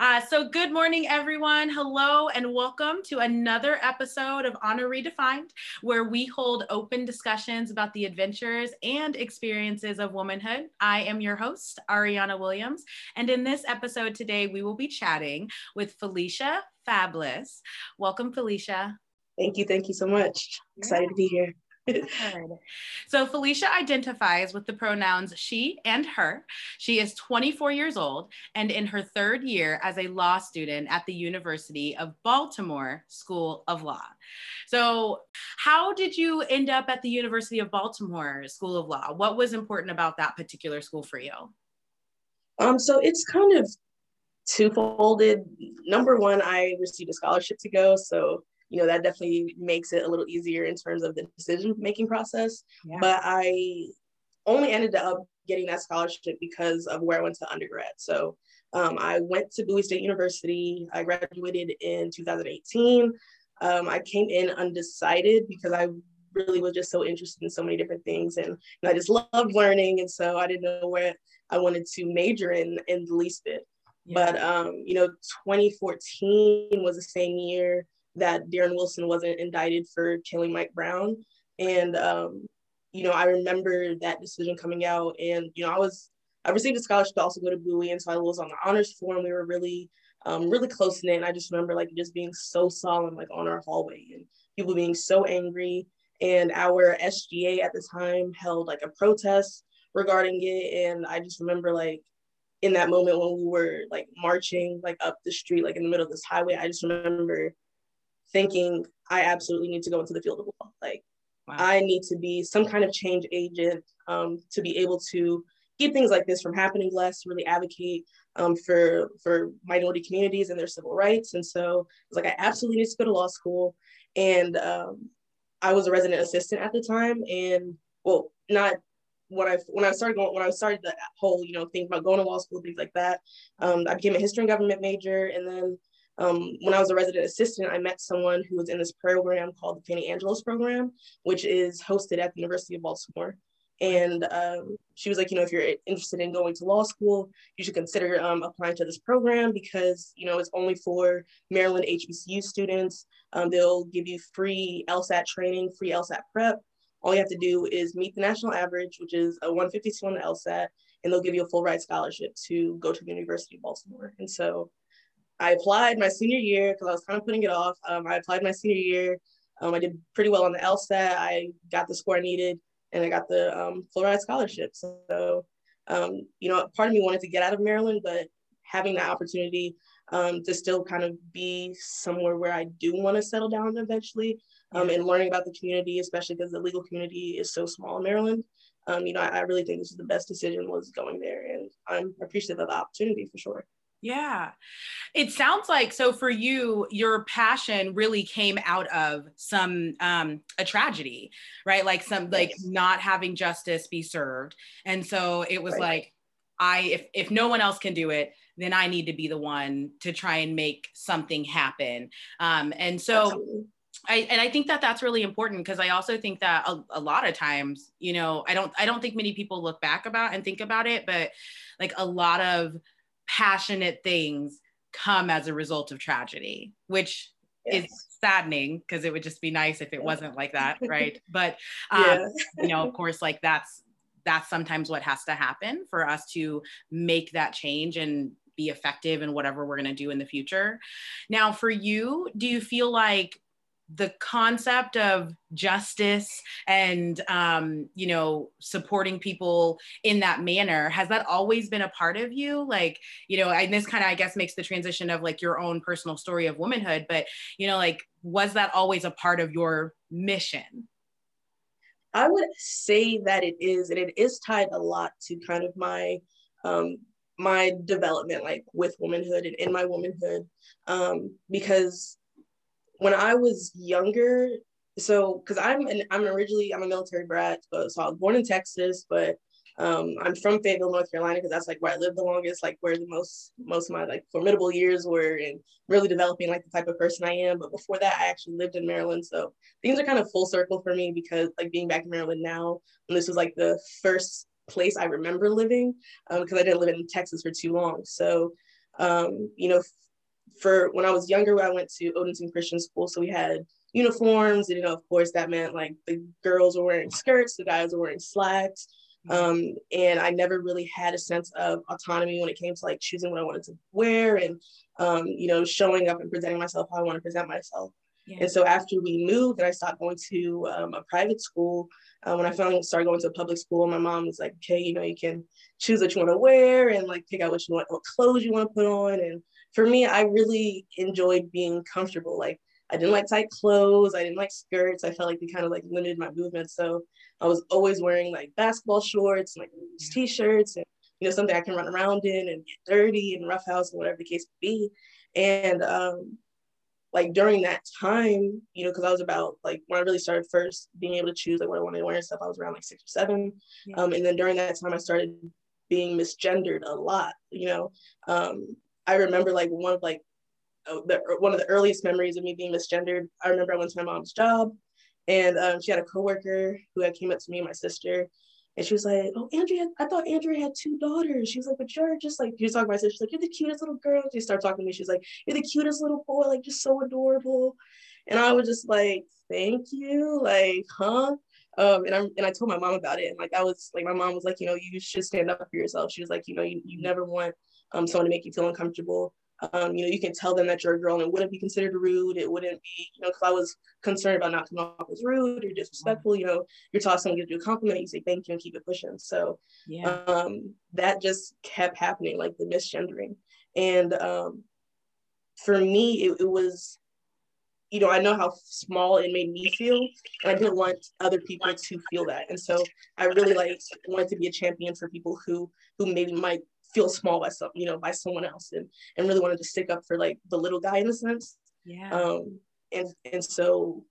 Uh, so, good morning, everyone. Hello, and welcome to another episode of Honor Redefined, where we hold open discussions about the adventures and experiences of womanhood. I am your host, Ariana Williams, and in this episode today, we will be chatting with Felicia Fabless. Welcome, Felicia. Thank you. Thank you so much. Excited to be here. So Felicia identifies with the pronouns she and her. She is 24 years old and in her third year as a law student at the University of Baltimore School of Law. So, how did you end up at the University of Baltimore School of Law? What was important about that particular school for you? Um, so it's kind of twofolded. Number one, I received a scholarship to go, so you know that definitely makes it a little easier in terms of the decision making process. Yeah. but i only ended up getting that scholarship because of where i went to undergrad. So um, i went to bowie state university. I graduated in 2018 um, i came in undecided because i really was just so interested in so many different things and, and i just loved learning and so i didn't know where i wanted to major in in the least bit. Yeah. but um, you know 2014 was the same year that Darren Wilson wasn't indicted for killing Mike Brown. And, um, you know, I remember that decision coming out and, you know, I was, I received a scholarship to also go to Bowie. And so I was on the honors forum. We were really, um, really close knit. And I just remember like just being so solemn, like on our hallway and people being so angry. And our SGA at the time held like a protest regarding it. And I just remember like in that moment when we were like marching like up the street, like in the middle of this highway, I just remember thinking I absolutely need to go into the field of law. Like wow. I need to be some kind of change agent um, to be able to keep things like this from happening less, really advocate um, for for minority communities and their civil rights. And so I was like, I absolutely need to go to law school. And um, I was a resident assistant at the time, and well, not when I when I started going when I started the whole you know thing about going to law school things like that. Um, I became a history and government major, and then um, when I was a resident assistant, I met someone who was in this program called the Fannie Angelos program, which is hosted at the University of Baltimore. And um, she was like, you know, if you're interested in going to law school, you should consider um, applying to this program because, you know, it's only for Maryland HBCU students. Um, they'll give you free LSAT training, free LSAT prep. All you have to do is meet the national average, which is a 152 on the LSAT, and they'll give you a full ride scholarship to go to the University of Baltimore. And so I applied my senior year because I was kind of putting it off. Um, I applied my senior year. Um, I did pretty well on the LSAT. I got the score I needed, and I got the um, full ride scholarship. So, um, you know, part of me wanted to get out of Maryland, but having that opportunity um, to still kind of be somewhere where I do want to settle down eventually, um, and learning about the community, especially because the legal community is so small in Maryland. Um, you know, I, I really think this is the best decision was going there, and I'm appreciative of the opportunity for sure. Yeah. It sounds like so for you, your passion really came out of some um a tragedy, right? Like some like not having justice be served. And so it was right. like I if if no one else can do it, then I need to be the one to try and make something happen. Um and so Absolutely. I, and I think that that's really important because I also think that a, a, lot of times, you know, I don't, I don't think many people look back about and think about it, but like a lot of passionate things come as a result of tragedy, which yes. is saddening because it would just be nice if it wasn't like that, right? But um, yeah. you know, of course, like that's that's sometimes what has to happen for us to make that change and be effective in whatever we're going to do in the future. Now, for you, do you feel like the concept of justice and um, you know supporting people in that manner has that always been a part of you? Like you know and this kind of i guess makes the transition of like your own personal story of womanhood but you know like was that always a part of your mission? I would say that it is and it is tied a lot to kind of my um, my development like with womanhood and in my womanhood um, because when I was younger, so because I'm an, I'm originally I'm a military brat, but so I was born in Texas, but um, I'm from Fayetteville, North Carolina, because that's like where I lived the longest, like where the most most of my like formidable years were, and really developing like the type of person I am. But before that, I actually lived in Maryland, so things are kind of full circle for me because like being back in Maryland now, and this was like the first place I remember living, because um, I didn't live in Texas for too long. So Um, you know, for when I was younger, I went to Odenton Christian School, so we had uniforms, and you know, of course, that meant like the girls were wearing skirts, the guys were wearing slacks. Mm-hmm. Um, and I never really had a sense of autonomy when it came to like choosing what I wanted to wear and um, you know, showing up and presenting myself how I want to present myself. Yeah. And so after we moved and I stopped going to um, a private school, uh, when I finally started going to a public school, my mom was like, okay, you know, you can choose what you want to wear and like pick out what you want, what clothes you want to put on. And for me, I really enjoyed being comfortable. Like I didn't like tight clothes. I didn't like skirts. I felt like they kind of like limited my movement. So I was always wearing like basketball shorts and like t-shirts and you know something I can run around in and get dirty and roughhouse and whatever the case may be. And um, like during that time, you know, because I was about like when I really started first being able to choose like what I wanted to wear and stuff, I was around like six or seven. Yeah. Um, and then during that time, I started being misgendered a lot. You know, um, I remember like one of like uh, the one of the earliest memories of me being misgendered. I remember I went to my mom's job, and um, she had a coworker who had came up to me and my sister, and she was like, "Oh, Andrea, I thought Andrea had two daughters." She was like, "But you're just like," you're talking my sister. She's like, "You're the cutest little girl." She started talking to me. She's like, "You're the cutest little boy, like just so adorable." And I was just like, "Thank you," like, huh? Um, and I and I told my mom about it, and like I was like, my mom was like, you know, you should stand up for yourself. She was like, you know, you, you never want um someone to make you feel uncomfortable. Um, you know, you can tell them that you're a girl and it wouldn't be considered rude. It wouldn't be, you know, because I was concerned about not coming off as rude or disrespectful. You know, you're taught someone gives you a compliment, you say thank you and keep it pushing. So yeah. um, that just kept happening, like the misgendering. And um, for me, it, it was, you know, I know how small it made me feel, and I didn't want other people to feel that. And so I really like wanted to be a champion for people who who maybe might feel small by some, you know, by someone else and, and really wanted to stick up for like the little guy in a sense. Yeah. Um, and, and so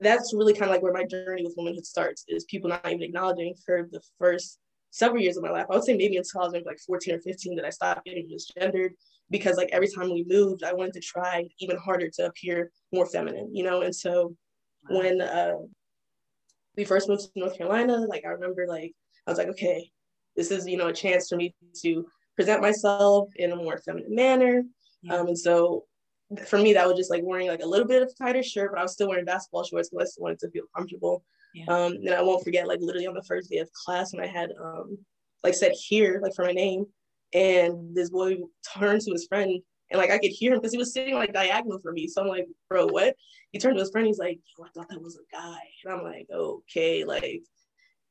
that's really kind of like where my journey with womanhood starts is people not even acknowledging for the first several years of my life. I would say maybe until I was maybe like 14 or 15 that I stopped getting misgendered because like every time we moved, I wanted to try even harder to appear more feminine, you know? And so when uh, we first moved to North Carolina, like I remember like, I was like, okay, this is you know a chance for me to present myself in a more feminine manner yeah. um, and so for me that was just like wearing like a little bit of tighter shirt but i was still wearing basketball shorts because i still wanted to feel comfortable yeah. um, and i won't forget like literally on the first day of class when i had um, like said here like for my name and this boy turned to his friend and like I could hear him because he was sitting like diagonal for me. So I'm like, bro, what? He turned to his friend. He's like, I thought that was a guy. And I'm like, okay, like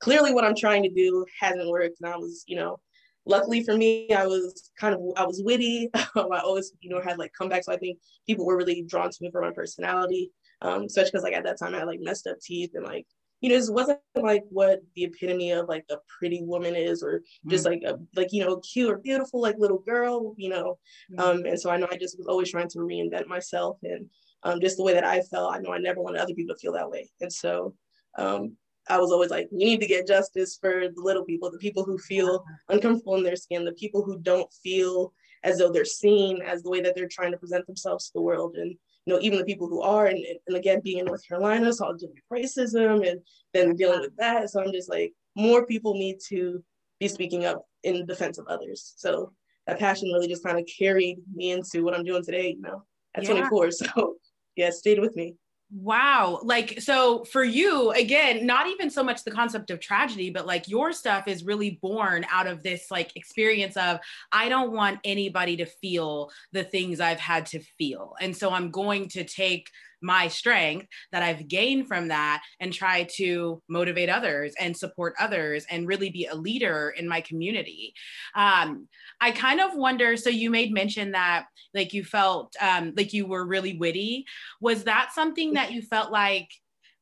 clearly what I'm trying to do hasn't worked. And I was, you know, luckily for me, I was kind of, I was witty. I always, you know, had like comebacks. So I think people were really drawn to me for my personality. Um, especially because like at that time I had like messed up teeth and like, you know, this wasn't like what the epitome of like a pretty woman is, or just mm. like a like you know cute or beautiful like little girl, you know. Mm. Um, and so I know I just was always trying to reinvent myself and um, just the way that I felt. I know I never wanted other people to feel that way, and so um, I was always like, we need to get justice for the little people, the people who feel uncomfortable in their skin, the people who don't feel as though they're seen as the way that they're trying to present themselves to the world. And, you know, even the people who are, and, and again, being in North Carolina, so dealing with racism and then dealing with that. So I'm just like, more people need to be speaking up in defense of others. So that passion really just kind of carried me into what I'm doing today, you know, at yeah. 24. So yeah, stayed with me. Wow. Like, so for you, again, not even so much the concept of tragedy, but like your stuff is really born out of this like experience of, I don't want anybody to feel the things I've had to feel. And so I'm going to take my strength that I've gained from that and try to motivate others and support others and really be a leader in my community. Um, I kind of wonder so you made mention that like you felt um, like you were really witty. Was that something that you felt like?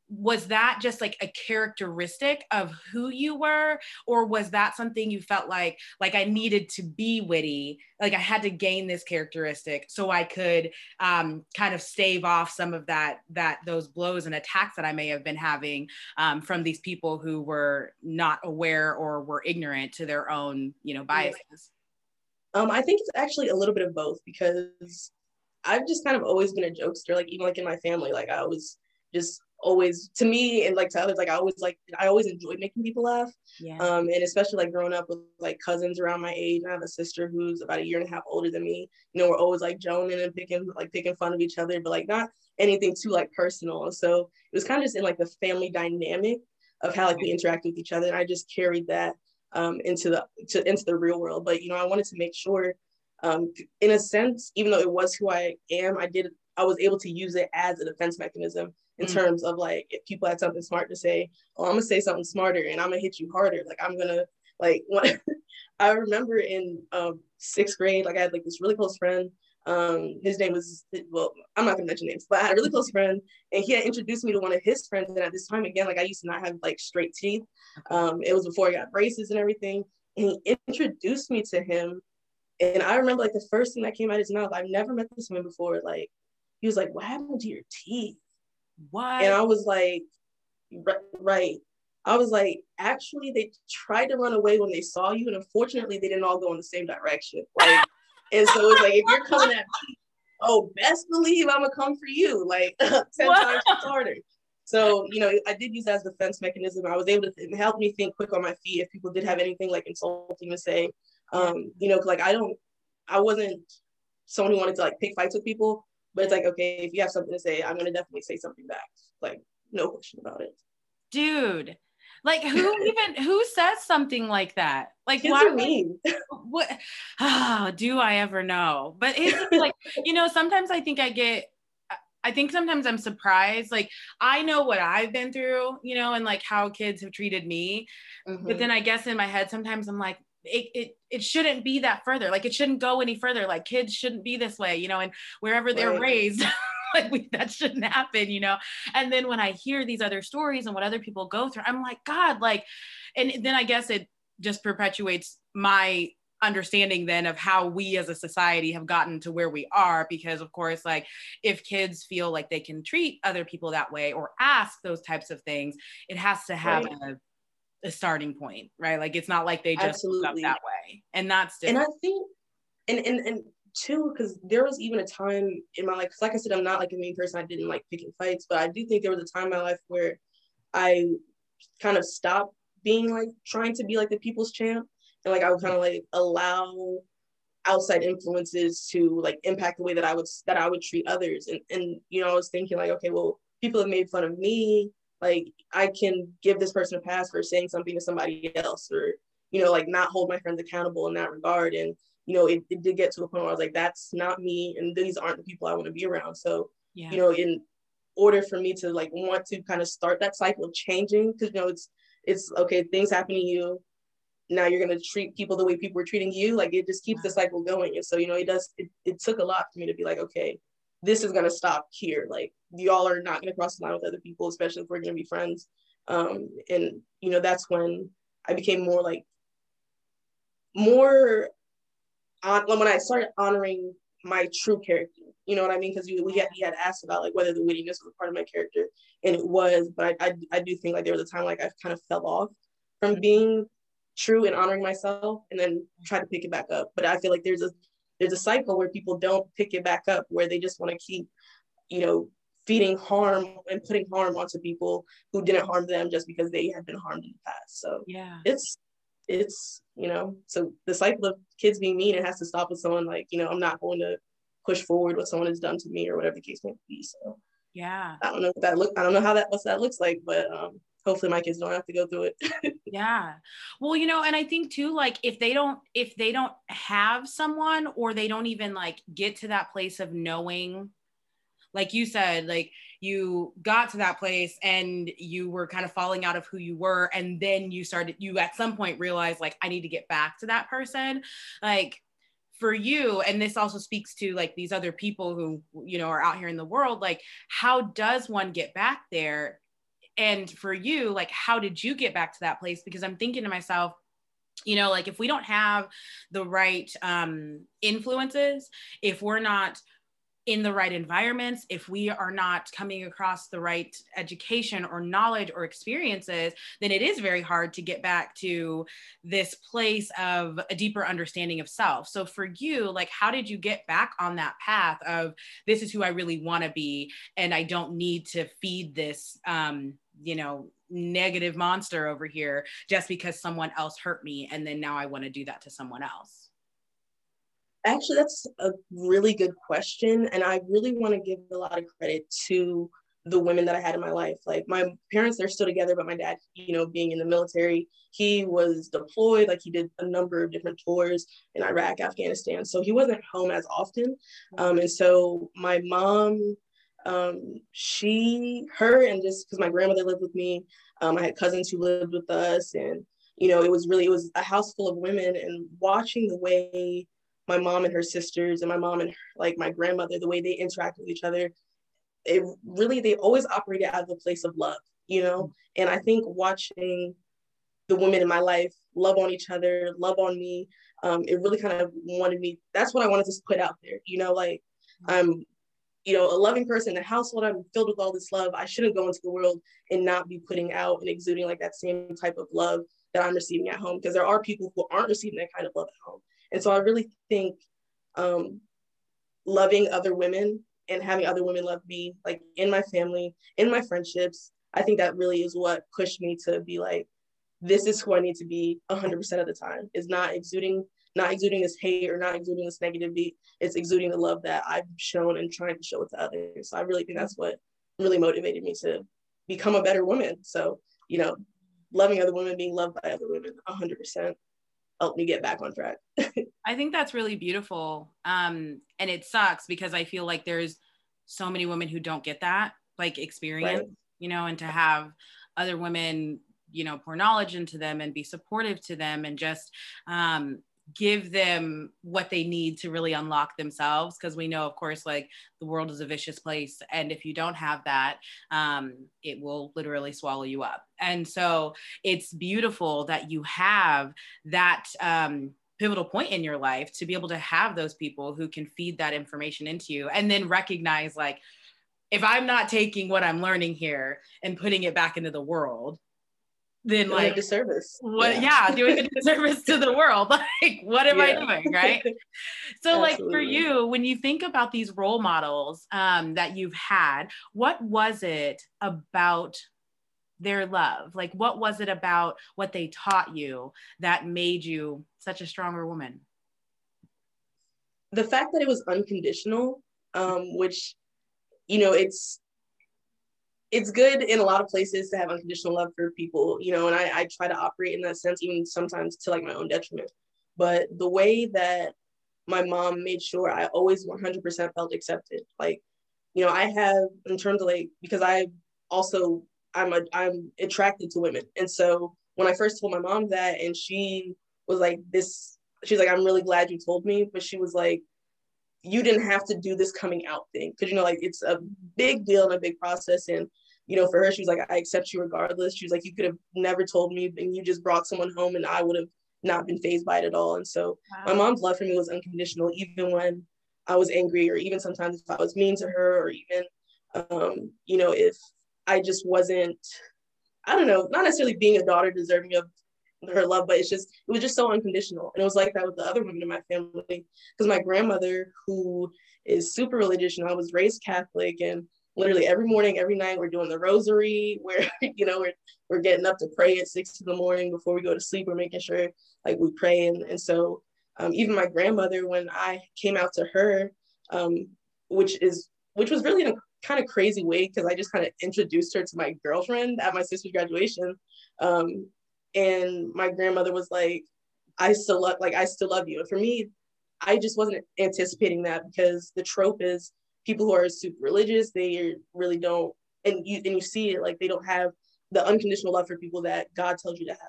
Was that just like a characteristic of who you were? Or was that something you felt like like i needed to be witty? Like i had to gain this characteristic so i could um, kind of stave off some of that that those blows and attacks that i may have been having um, from these people who were not aware or were ignorant to their own you know biases. Um, i think it's actually a little bit of both because i've just kind of always been a jokester like even like in my family like i was just always to me and like to others, like I always like I always enjoyed making people laugh. Yeah. Um, and especially like growing up with like cousins around my age. I have a sister who's about a year and a half older than me. You know, we're always like joning and picking like picking fun of each other, but like not anything too like personal. So it was kind of just in like the family dynamic of how like we interact with each other. And I just carried that um into the to, into the real world. But you know, I wanted to make sure um in a sense, even though it was who I am, I did I was able to use it as a defense mechanism in mm terms of like if people had something smart to say, oh, I'm gonna say something smarter and I'm gonna hit you harder. Like I'm gonna like when I remember in um, sixth grade, like I had like this really close friend. Um, his name was well, I'm not gonna mention names, but I had a really close friend, and he had introduced me to one of his friends. And at this time, again, like I used to not have like straight teeth. Um, it was before I got braces and everything, and he introduced me to him. And I remember like the first thing that came out of his mouth. I've never met this man before. Like he was like, "What happened to your teeth?" What? And I was like, right. I was like, actually, they tried to run away when they saw you, and unfortunately, they didn't all go in the same direction. Like, and so it's like, if you're coming at me, oh, best believe I'm gonna come for you, like ten times harder. So, you know, I did use that as a defense mechanism. I was able to help me think quick on my feet if people did have anything like insulting to say. Um, you know, like I don't, I wasn't someone who wanted to like pick fights with people. But it's like, okay, if you have something to say, I'm gonna definitely say something back. Like, no question about it. Dude. Like who even who says something like that? Like Kids why mean? What oh, do I ever know? But it's like, you know, sometimes I think I get I think sometimes I'm surprised. Like I know what I've been through, you know, and like how kids have treated me. Mm-hmm. But then I guess in my head sometimes I'm like, it, it it shouldn't be that further like it shouldn't go any further like kids shouldn't be this way you know and wherever they're right. raised like we, that shouldn't happen you know and then when i hear these other stories and what other people go through i'm like god like and then i guess it just perpetuates my understanding then of how we as a society have gotten to where we are because of course like if kids feel like they can treat other people that way or ask those types of things it has to have right. a a starting point, right? Like it's not like they just up that way. And that's different. And I think and and and too, because there was even a time in my life, because like I said, I'm not like a mean person. I didn't like picking fights, but I do think there was a time in my life where I kind of stopped being like trying to be like the people's champ. And like I would kind of like allow outside influences to like impact the way that I would that I would treat others. And and you know, I was thinking like, okay, well, people have made fun of me like I can give this person a pass for saying something to somebody else or, you know, like not hold my friends accountable in that regard. And, you know, it, it did get to a point where I was like, that's not me. And these aren't the people I want to be around. So, yeah. you know, in order for me to like want to kind of start that cycle of changing, because, you know, it's, it's okay, things happen to you. Now you're going to treat people the way people were treating you. Like it just keeps the cycle going. And so, you know, it does, it, it took a lot for me to be like, okay, this is going to stop here. Like y'all are not going to cross the line with other people, especially if we're going to be friends. Um, and you know, that's when I became more like more on when I started honoring my true character. You know what I mean? Because we, we had we had asked about like whether the wittiness was part of my character, and it was. But I, I I do think like there was a time like I kind of fell off from mm-hmm. being true and honoring myself, and then try to pick it back up. But I feel like there's a there's a cycle where people don't pick it back up, where they just want to keep, you know, feeding harm and putting harm onto people who didn't harm them just because they had been harmed in the past. So yeah, it's it's you know, so the cycle of kids being mean, it has to stop with someone like, you know, I'm not going to push forward what someone has done to me or whatever the case may be. So yeah, I don't know what that look. I don't know how that what that looks like, but um, hopefully my kids don't have to go through it. Yeah. Well you know and i think too like if they don't if they don't have someone or they don't even like get to that place of knowing like you said like you got to that place and you were kind of falling out of who you were and then you started you at some point realized like i need to get back to that person like for you and this also speaks to like these other people who you know are out here in the world like how does one get back there and for you like how did you get back to that place because i'm thinking to myself you know like if we don't have the right um influences if we're not in the right environments, if we are not coming across the right education or knowledge or experiences, then it is very hard to get back to this place of a deeper understanding of self. So for you, like, how did you get back on that path of this is who I really want to be, and I don't need to feed this, um, you know, negative monster over here just because someone else hurt me, and then now I want to do that to someone else. Actually, that's a really good question. And I really want to give a lot of credit to the women that I had in my life. Like my parents, they're still together, but my dad, you know, being in the military, he was deployed. Like he did a number of different tours in Iraq, Afghanistan. So he wasn't home as often. Um, and so my mom, um, she, her, and just because my grandmother lived with me, um, I had cousins who lived with us. And, you know, it was really, it was a house full of women and watching the way my mom and her sisters and my mom and her, like my grandmother, the way they interact with each other, it really they always operated out of a place of love, you know. And I think watching the women in my life love on each other, love on me, um, it really kind of wanted me. That's what I wanted to put out there, you know. Like I'm, you know, a loving person. In the household I'm filled with all this love. I shouldn't go into the world and not be putting out and exuding like that same type of love that I'm receiving at home because there are people who aren't receiving that kind of love at home. And so I really think um, loving other women and having other women love me, like in my family, in my friendships, I think that really is what pushed me to be like, this is who I need to be 100% of the time. Is not exuding, not exuding this hate or not exuding this negativity. It's exuding the love that I've shown and trying to show it to others. So I really think that's what really motivated me to become a better woman. So, you know, loving other women, being loved by other women, 100% helped me get back on track. I think that's really beautiful. Um, and it sucks because I feel like there's so many women who don't get that like experience, right. you know, and to have other women, you know, pour knowledge into them and be supportive to them and just um, give them what they need to really unlock themselves because we know of course like the world is a vicious place and if you don't have that um, it will literally swallow you up. And so it's beautiful that you have that um, pivotal point in your life to be able to have those people who can feed that information into you and then recognize like if i'm not taking what i'm learning here and putting it back into the world then doing like a disservice. What yeah. yeah, doing a disservice to the world. Like, what am yeah. I doing? Right. So, like for you, when you think about these role models um, that you've had, what was it about their love? Like, what was it about what they taught you that made you such a stronger woman? The fact that it was unconditional, um, which, you know, it's it's good in a lot of places to have unconditional love for people, you know, and I, I try to operate in that sense, even sometimes to like my own detriment. But the way that my mom made sure I always 100% felt accepted, like, you know, I have in terms of like, because I also, I'm a, I'm attracted to women. And so when I first told my mom that, and she was like, this, she's like, I'm really glad you told me, but she was like, you didn't have to do this coming out thing. Because you know like it's a big deal and a big process. And you know for her she was like i accept you regardless. She was like you could have never told me and you just brought someone home and i would have not been phased by it at all. And so wow. my mom's love for me was unconditional even when i was angry or even sometimes if i was mean to her or even um, you know if i just wasn't i don't know not necessarily being a daughter deserving of her love, but it's just it was just so unconditional. And it was like that with the other women in my family. Because my grandmother, who is super religious, know, I was raised Catholic and literally every morning, every night we're doing the rosary, where you know, we're we're getting up to pray at six in the morning before we go to sleep. We're making sure like we pray. And, and so um, even my grandmother, when I came out to her, um, which is which was really in a kind of crazy way because I just kind of introduced her to my girlfriend at my sister's graduation. Um, and my grandmother was like i still love like i still love you. And for me i just wasn't anticipating that because the trope is people who are super religious they really don't and you and you see it like they don't have the unconditional love for people that god tells you to have.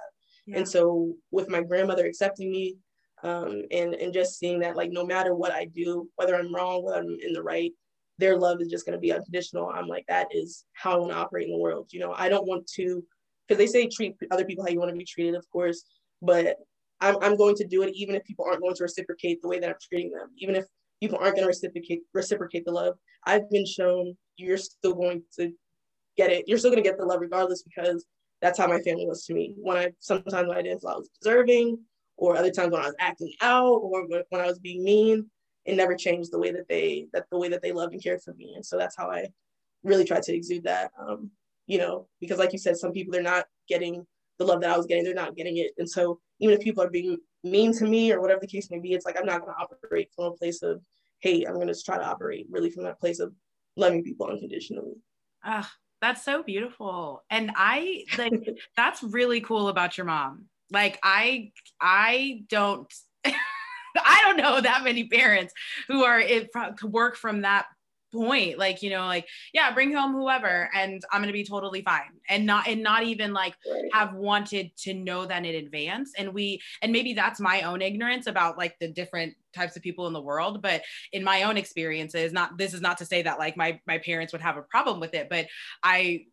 Yeah. and so with my grandmother accepting me um, and and just seeing that like no matter what i do whether i'm wrong whether i'm in the right their love is just going to be unconditional. I'm like that is how i want to operate in the world. You know i don't want to because they say treat other people how you want to be treated, of course, but I'm, I'm going to do it even if people aren't going to reciprocate the way that I'm treating them. Even if people aren't going to reciprocate reciprocate the love. I've been shown you're still going to get it. You're still going to get the love regardless because that's how my family was to me. When I sometimes when I didn't feel I was deserving, or other times when I was acting out, or when I was being mean, it never changed the way that they that the way that they loved and cared for me. And so that's how I really tried to exude that. Um, you know, because like you said, some people they're not getting the love that I was getting, they're not getting it. And so even if people are being mean to me or whatever the case may be, it's like I'm not gonna operate from a place of hate. I'm gonna try to operate really from that place of loving people unconditionally. Ah, that's so beautiful. And I like that's really cool about your mom. Like I I don't I don't know that many parents who are it work from that point like you know like yeah bring home whoever and i'm gonna be totally fine. And not and not even like have wanted to know that in advance. And we and maybe that's my own ignorance about like the different types of people in the world but in my own experiences not this is not to say that like my my parents would have a problem with it but i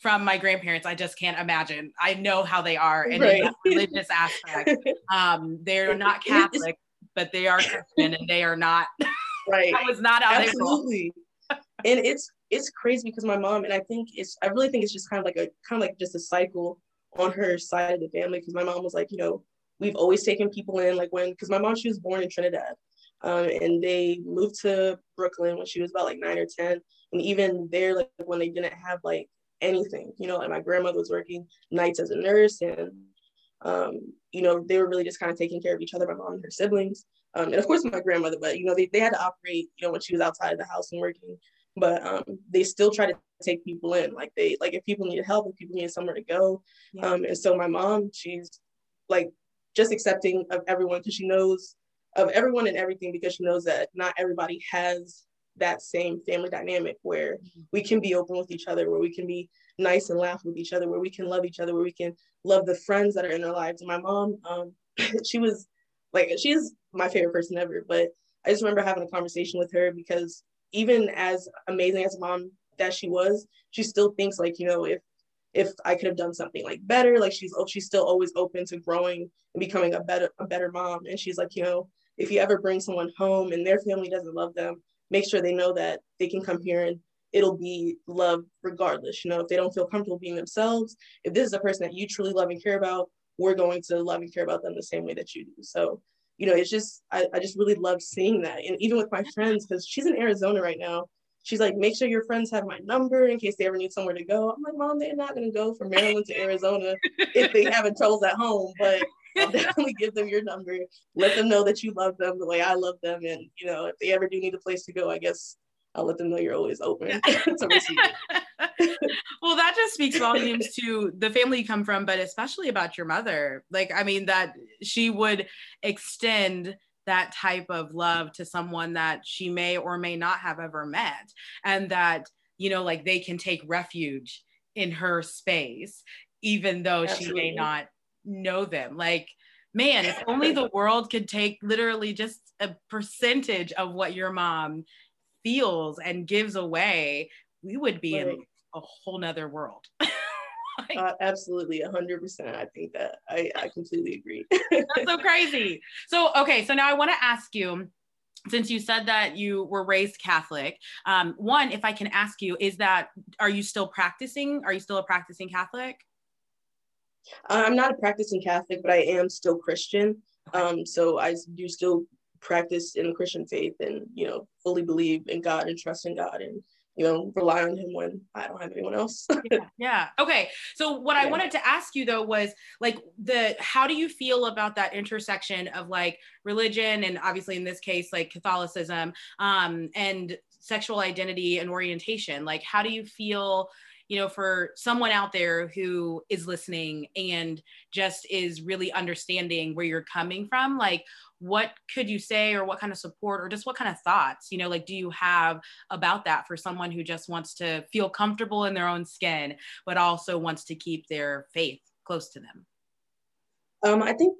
from my grandparents i just can't imagine. I know how they are and right. religious aspect. Um they're not catholic but they are christian and they are not Right. that was not how Absolutely. and it's it's crazy because my mom and I think it's I really think it's just kind of like a kind of like just a cycle on her side of the family because my mom was like you know we've always taken people in like when because my mom she was born in Trinidad um, and they moved to Brooklyn when she was about like nine or ten and even there like when they didn't have like anything you know like my grandmother was working nights as a nurse and um, you know they were really just kind of taking care of each other my mom and her siblings um, and of course my grandmother, but you know, they, they had to operate, you know, when she was outside of the house and working, but um, they still try to take people in. Like they, like if people need help, if people need somewhere to go. Yeah. Um, and so my mom, she's like just accepting of everyone because she knows of everyone and everything because she knows that not everybody has that same family dynamic where mm-hmm. we can be open with each other, where we can be nice and laugh with each other, where we can love each other, where we can love the friends that are in our lives. And my mom, um, she was like she's my favorite person ever. But I just remember having a conversation with her because even as amazing as a mom that she was, she still thinks like, you know, if if I could have done something like better, like she's oh, she's still always open to growing and becoming a better a better mom. And she's like, you know, if you ever bring someone home and their family doesn't love them, make sure they know that they can come here and it'll be love regardless. You know, if they don't feel comfortable being themselves, if this is a person that you truly love and care about, we're going to love and care about them the same way that you do. So, you know, it's just, I, I just really love seeing that. And even with my friends, because she's in Arizona right now, she's like, make sure your friends have my number in case they ever need somewhere to go. I'm like, mom, they're not to go from Maryland to Arizona if they haven't troubles at home, but I'll definitely give them your number. Let them know that you love them the way I love them. And, you know, if they ever do need a place to go, I guess I'll let them know you're always open to receive. well, that just speaks volumes to the family you come from, but especially about your mother. Like, I mean, that she would extend that type of love to someone that she may or may not have ever met. And that, you know, like they can take refuge in her space, even though Absolutely. she may not know them. Like, man, if only the world could take literally just a percentage of what your mom feels and gives away, we would be in a whole nother world. like, uh, absolutely, a hundred percent. I think that I, I completely agree. that's so crazy. So okay, so now I want to ask you since you said that you were raised Catholic, um, one, if I can ask you, is that are you still practicing? Are you still a practicing Catholic? I'm not a practicing Catholic, but I am still Christian. Um, so I do still practice in the Christian faith and, you know, fully believe in God and trust in God and, you know, rely on him when I don't have anyone else. yeah, yeah. Okay. So what I wanted to ask you though was like the how do you feel about that intersection of like religion and obviously in this case like Catholicism um and sexual identity and orientation? Like how do you feel you know, for someone out there who is listening and just is really understanding where you're coming from, like what could you say or what kind of support or just what kind of thoughts you know like do you have about that for someone who just wants to feel comfortable in their own skin but also wants to keep their faith close to them? Um, i think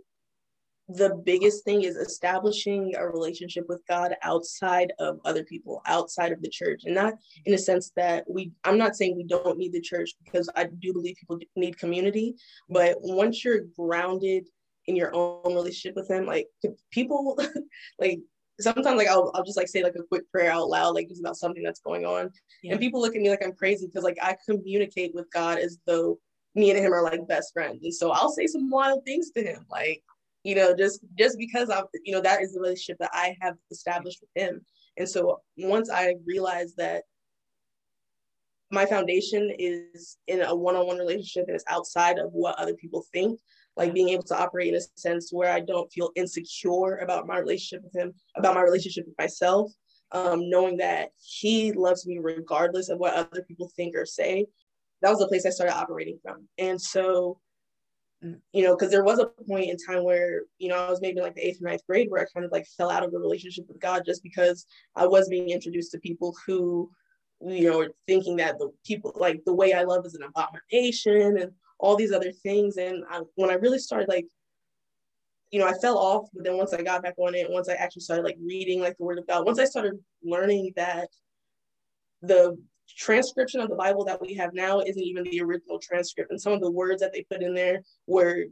the biggest thing is establishing a relationship with God outside of other people, outside of the church. And not in a sense that we, I'm not saying we don't need the church because I do believe people need community. But once you're grounded in your own relationship with him like people like sometimes like I'll, I'll just like say like a quick prayer out loud like just about something that's going on yeah. and people look at me like i'm crazy because like i communicate with god as though me and him are like best friends and so i'll say some wild things to him like you know just just because i'm you know that is the relationship that i have established with him and so once i realized that my foundation is in a one-on-one relationship and it's outside of what other people think like being able to operate in a sense where I don't feel insecure about my relationship with him, about my relationship with myself, um, knowing that he loves me regardless of what other people think or say. That was the place I started operating from. And so, you know, because there was a point in time where, you know, I was maybe like the eighth or ninth grade where I kind of like fell out of the relationship with God just because I was being introduced to people who, you know, were thinking that the people like the way I love is an abomination and all these other things. And I, when I really started like, you know, I fell off, but then once I got back on it, once I actually started like reading like the word of God, once I started learning that the transcription of the Bible that we have now isn't even the original transcript. And some of the words that they put in there were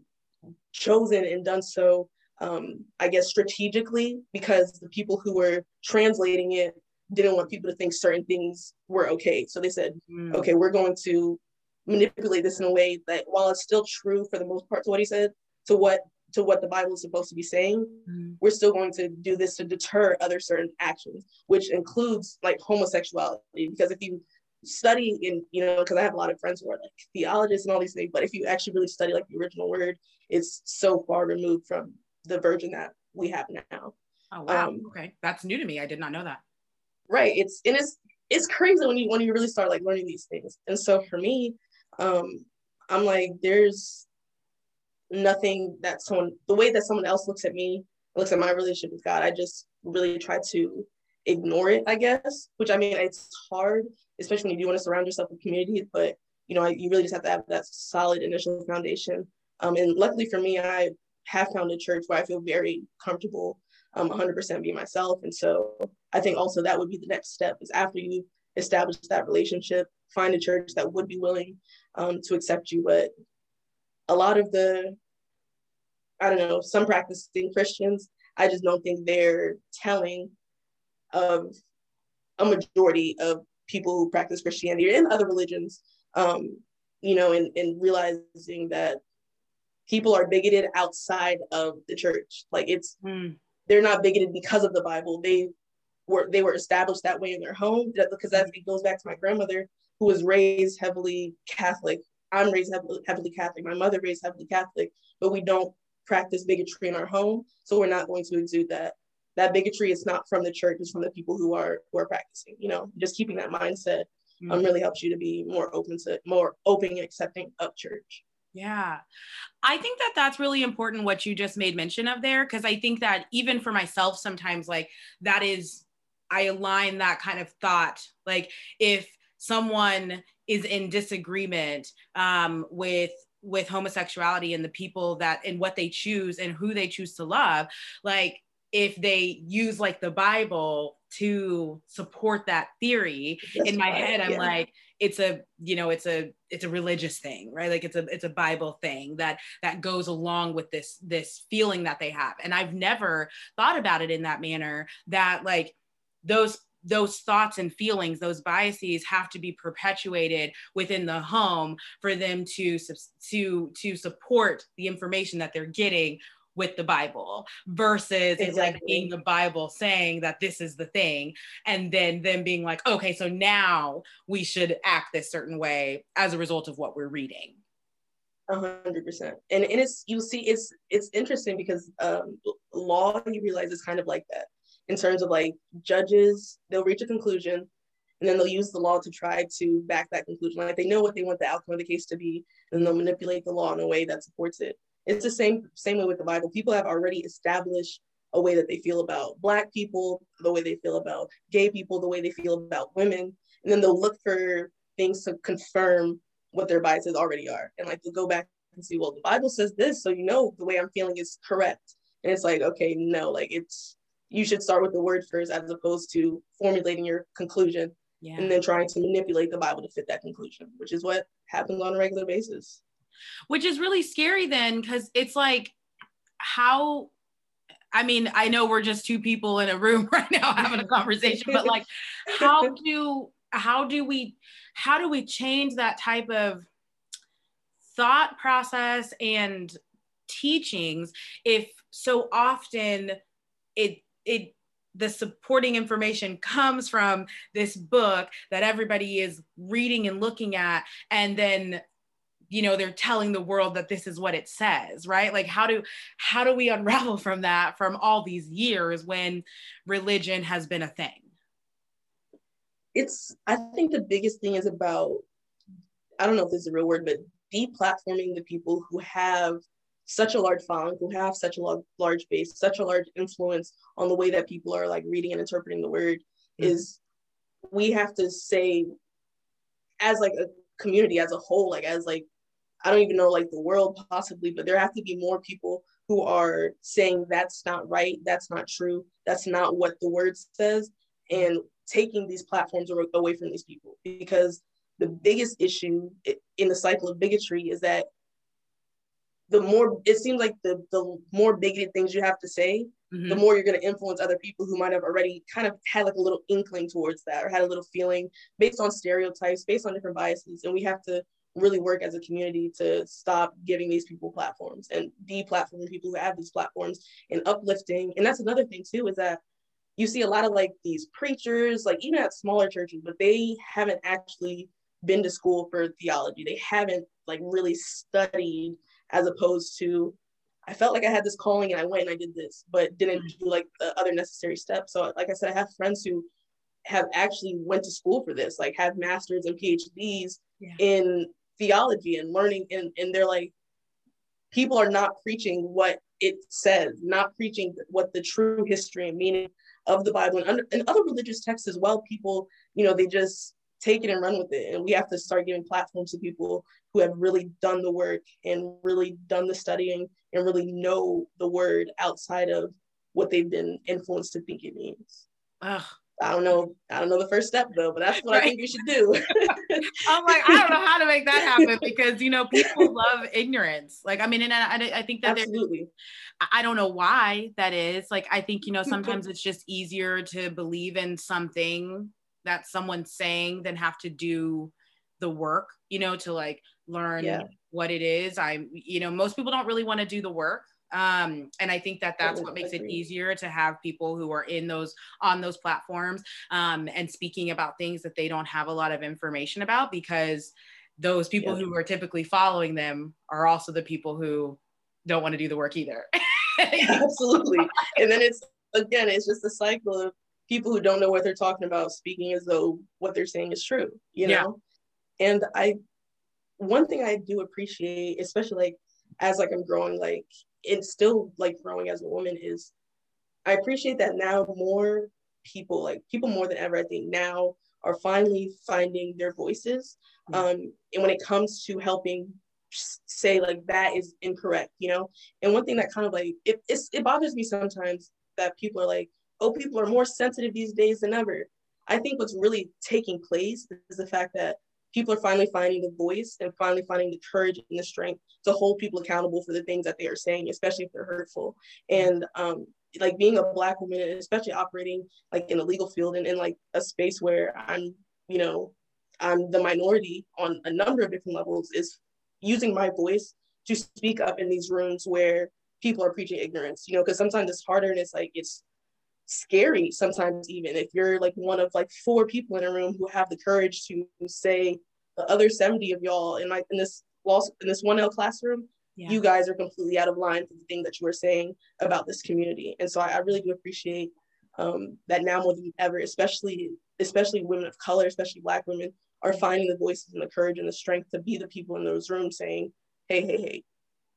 chosen and done so, um, I guess, strategically because the people who were translating it didn't want people to think certain things were okay. So they said, mm. okay, we're going to manipulate this in a way that while it's still true for the most part to what he said, to what to what the Bible is supposed to be saying, mm-hmm. we're still going to do this to deter other certain actions, which includes like homosexuality. Because if you study in, you know, because I have a lot of friends who are like theologists and all these things, but if you actually really study like the original word, it's so far removed from the version that we have now. Oh wow. Um, okay. That's new to me. I did not know that. Right. It's and it's it's crazy when you when you really start like learning these things. And so for me, um, I'm like, there's nothing that someone, the way that someone else looks at me, looks at my relationship with God, I just really try to ignore it, I guess, which I mean, it's hard, especially when you do want to surround yourself with community, but you know, you really just have to have that solid initial foundation. Um, and luckily for me, I have found a church where I feel very comfortable um, 100% be myself. And so I think also that would be the next step is after you establish that relationship, find a church that would be willing um, to accept you. But a lot of the, I don't know, some practicing Christians, I just don't think they're telling of a majority of people who practice Christianity and other religions, um, you know, and, and realizing that people are bigoted outside of the church. Like it's, mm. they're not bigoted because of the Bible. They were they were established that way in their home because that goes back to my grandmother who was raised heavily Catholic. I'm raised heavily, heavily Catholic. My mother raised heavily Catholic, but we don't practice bigotry in our home, so we're not going to exude that. That bigotry is not from the church; it's from the people who are who are practicing. You know, just keeping that mindset um, mm-hmm. really helps you to be more open to more open and accepting of church. Yeah. I think that that's really important what you just made mention of there because I think that even for myself sometimes like that is I align that kind of thought like if someone is in disagreement um, with with homosexuality and the people that and what they choose and who they choose to love like if they use like the bible to support that theory That's in my right, head i'm yeah. like it's a you know it's a it's a religious thing right like it's a it's a bible thing that that goes along with this this feeling that they have and i've never thought about it in that manner that like those those thoughts and feelings those biases have to be perpetuated within the home for them to to to support the information that they're getting with the Bible versus exactly. it's like being the Bible saying that this is the thing, and then them being like, okay, so now we should act this certain way as a result of what we're reading. A hundred percent, and and it's you see it's it's interesting because um, law you realize is kind of like that in terms of like judges, they'll reach a conclusion and then they'll use the law to try to back that conclusion. Like they know what they want the outcome of the case to be, and they'll manipulate the law in a way that supports it. It's the same same way with the Bible. People have already established a way that they feel about black people, the way they feel about gay people, the way they feel about women, and then they'll look for things to confirm what their biases already are, and like they'll go back and see, well, the Bible says this, so you know the way I'm feeling is correct. And it's like, okay, no, like it's you should start with the word first as opposed to formulating your conclusion yeah. and then trying to manipulate the Bible to fit that conclusion, which is what happens on a regular basis. Which is really scary then, because it's like, how I mean, I know we're just two people in a room right now having a conversation, but like, how do how do we how do we change that type of thought process and teachings if so often it it the supporting information comes from this book that everybody is reading and looking at and then you know they're telling the world that this is what it says right? Like how do how do we unravel from that from all these years when religion has been a thing? It's i think the biggest thing is about i don't know if this is a real word but deplatforming the people who have such a large following, who have such a large base, such a large influence on the way that people are like reading and interpreting the word, mm-hmm. is we have to say, as like a community as a whole, like as like I don't even know like the world possibly, but there have to be more people who are saying that's not right, that's not true, that's not what the word says, and taking these platforms away from these people because the biggest issue in the cycle of bigotry is that the more it seems like the the more bigoted things you have to say, mm-hmm. the more you're going to influence other people who might have already kind of had like a little inkling towards that or had a little feeling based on stereotypes, based on different biases, and we have to really work as a community to stop giving these people platforms and deplatforming people who have these platforms and uplifting. And that's another thing too is that you see a lot of like these preachers, like even at smaller churches, but they haven't actually been to school for theology. They haven't like really studied as opposed to I felt like I had this calling and I went and I did this, but didn't mm-hmm. do like the other necessary steps. So like I said, I have friends who have actually went to school for this, like have masters and PhDs yeah. in theology and learning and, and they're like, people are not preaching what it says, not preaching what the true history and meaning of the Bible and, under, and other religious texts as well. People, you know, they just take it and run with it. And we have to start giving platforms to people who have really done the work and really done the studying and really know the word outside of what they've been influenced to think it means. Ugh. I don't know. I don't know the first step though, but that's what right. I think you should do. I'm like, I don't know how to make that happen because you know people love ignorance. Like, I mean, and I, I think that absolutely. I don't know why that is. Like, I think you know sometimes it's just easier to believe in something that someone's saying than have to do the work. You know, to like learn yeah. what it is. I'm, you know, most people don't really want to do the work. Um, and I think that that's what makes it easier to have people who are in those on those platforms um, and speaking about things that they don't have a lot of information about because those people yeah. who are typically following them are also the people who don't want to do the work either. Absolutely. And then it's again, it's just a cycle of people who don't know what they're talking about speaking as though what they're saying is true, you know? Yeah. And I one thing I do appreciate, especially like as like I'm growing, like and still like growing as a woman, is I appreciate that now more people, like people more than ever, I think now are finally finding their voices. Mm-hmm. Um, and when it comes to helping say like that is incorrect, you know. And one thing that kind of like it it bothers me sometimes that people are like, oh, people are more sensitive these days than ever. I think what's really taking place is the fact that people are finally finding the voice and finally finding the courage and the strength to hold people accountable for the things that they are saying, especially if they're hurtful. And um, like being a black woman, especially operating like in a legal field and in like a space where I'm, you know, I'm the minority on a number of different levels, is using my voice to speak up in these rooms where people are preaching ignorance, you know, because sometimes it's harder and it's like it's scary sometimes even if you're like one of like four people in a room who have the courage to say the other 70 of y'all in like in this in this 1L classroom yeah. you guys are completely out of line for the thing that you were saying about this community and so I, I really do appreciate um, that now more than ever especially especially women of color especially black women are finding the voices and the courage and the strength to be the people in those rooms saying hey hey hey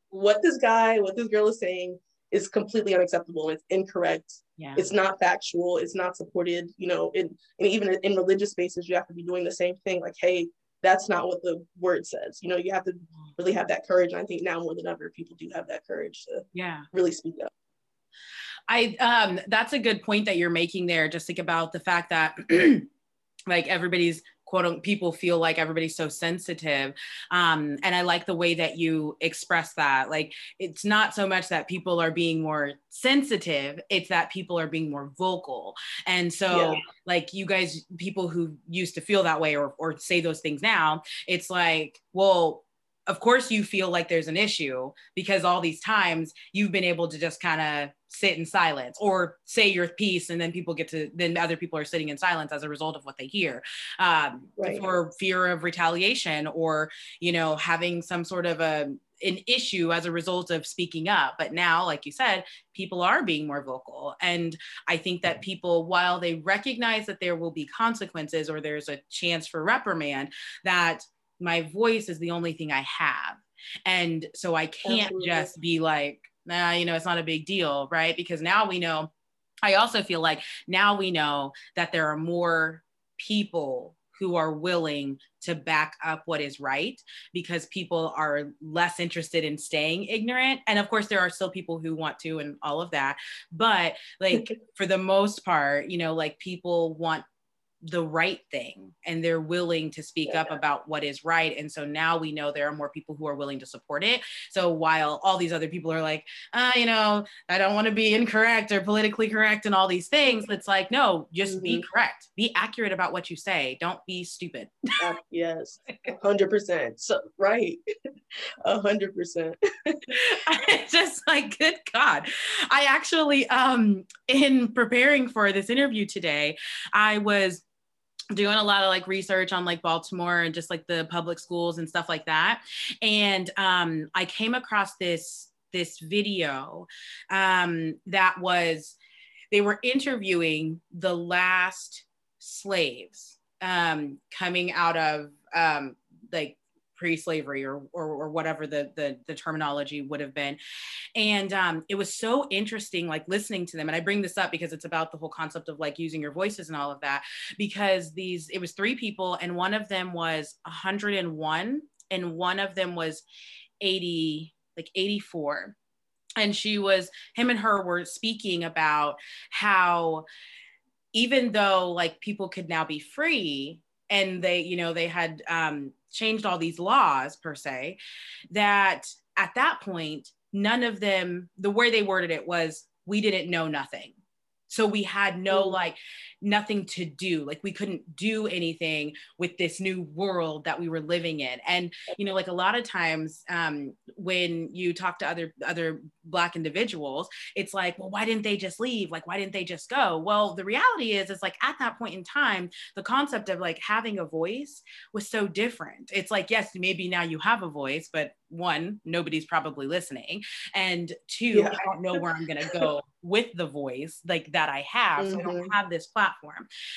what this guy what this girl is saying is completely unacceptable. It's incorrect. Yeah. It's not factual. It's not supported. You know, in, and even in religious spaces, you have to be doing the same thing. Like, hey, that's not what the word says. You know, you have to really have that courage. And I think now more than ever, people do have that courage to yeah really speak up. I um that's a good point that you're making there. Just think about the fact that like everybody's quote unquote people feel like everybody's so sensitive. Um, and i like the way that you express that. Like it's not so much that people are being more sensitive it's that people are being more vocal. And so yeah. like you guys people who used to feel that way or, or say those things now it's like well of course you feel like there's an issue because all these times you've been able to just kind of sit in silence or say your piece and then people get to then other people are sitting in silence as a result of what they hear um, right. for fear of retaliation or you know having some sort of a an issue as a result of speaking up but now like you said people are being more vocal and i think that people while they recognize that there will be consequences or there's a chance for reprimand that my voice is the only thing I have. And so I can't Absolutely. just be like, nah, you know, it's not a big deal, right? Because now we know, I also feel like now we know that there are more people who are willing to back up what is right because people are less interested in staying ignorant and of course there are still people who want to and all of that but like for the most part you know like people want the right thing and they're willing to speak yeah. up about what is right. And so now we know there are more people who are willing to support it. So while all these other people are like uh, you know i don't want to be incorrect or politically correct and all these things it's like no just mm-hmm. be correct. Be accurate about what you say. Don't be stupid. Uh, yes. 100% so right. 100% just like good god. I actually um in preparing for this interview today i was doing a lot of like research on like Baltimore and just like the public schools and stuff like that. And um, I came across this this video um, that was they were interviewing the last slaves um, coming out of um, like pre-slavery or, or, or whatever the, the, the terminology would have been. And um, it was so interesting like listening to them. And i bring this up because it's about the whole concept of like using your voices and all of that because these it was three people and one of them was 101 and one of them was 80 like 84 and she was him and her were speaking about how even though like people could now be free and they you know they had um changed all these laws per se that at that point none of them the way they worded it was we didn't know nothing so we had no mm. like nothing to do like we couldn't do anything with this new world that we were living in and you know like a lot of times um, when you talk to other other black individuals it's like well why didn't they just leave like why didn't they just go well the reality is it's like at that point in time the concept of like having a voice was so different it's like yes maybe now you have a voice but one nobody's probably listening and two yeah. i don't know where i'm going to go with the voice like that i have mm-hmm. so i don't mm-hmm. have this platform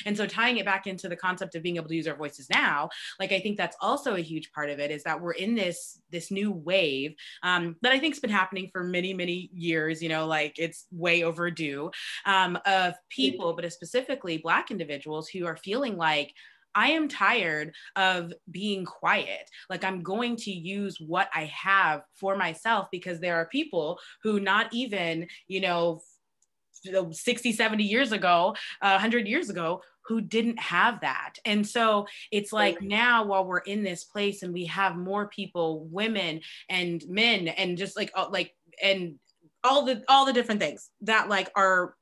and so tying it back into the concept of being able to use our voices now like i think that's also a huge part of it is that we're in this this new wave um, that i think's been happening for many many years you know like it's way overdue um, of people but specifically black individuals who are feeling like I am tired of being quiet. Like I'm going to use what I have for myself because there are people who not even, you know, 60, 70 years ago, uh, 100 years ago, who didn't have that. And so it's like now while we're in this place and we have more people, women and men and just like uh, like and all the all the different things that like are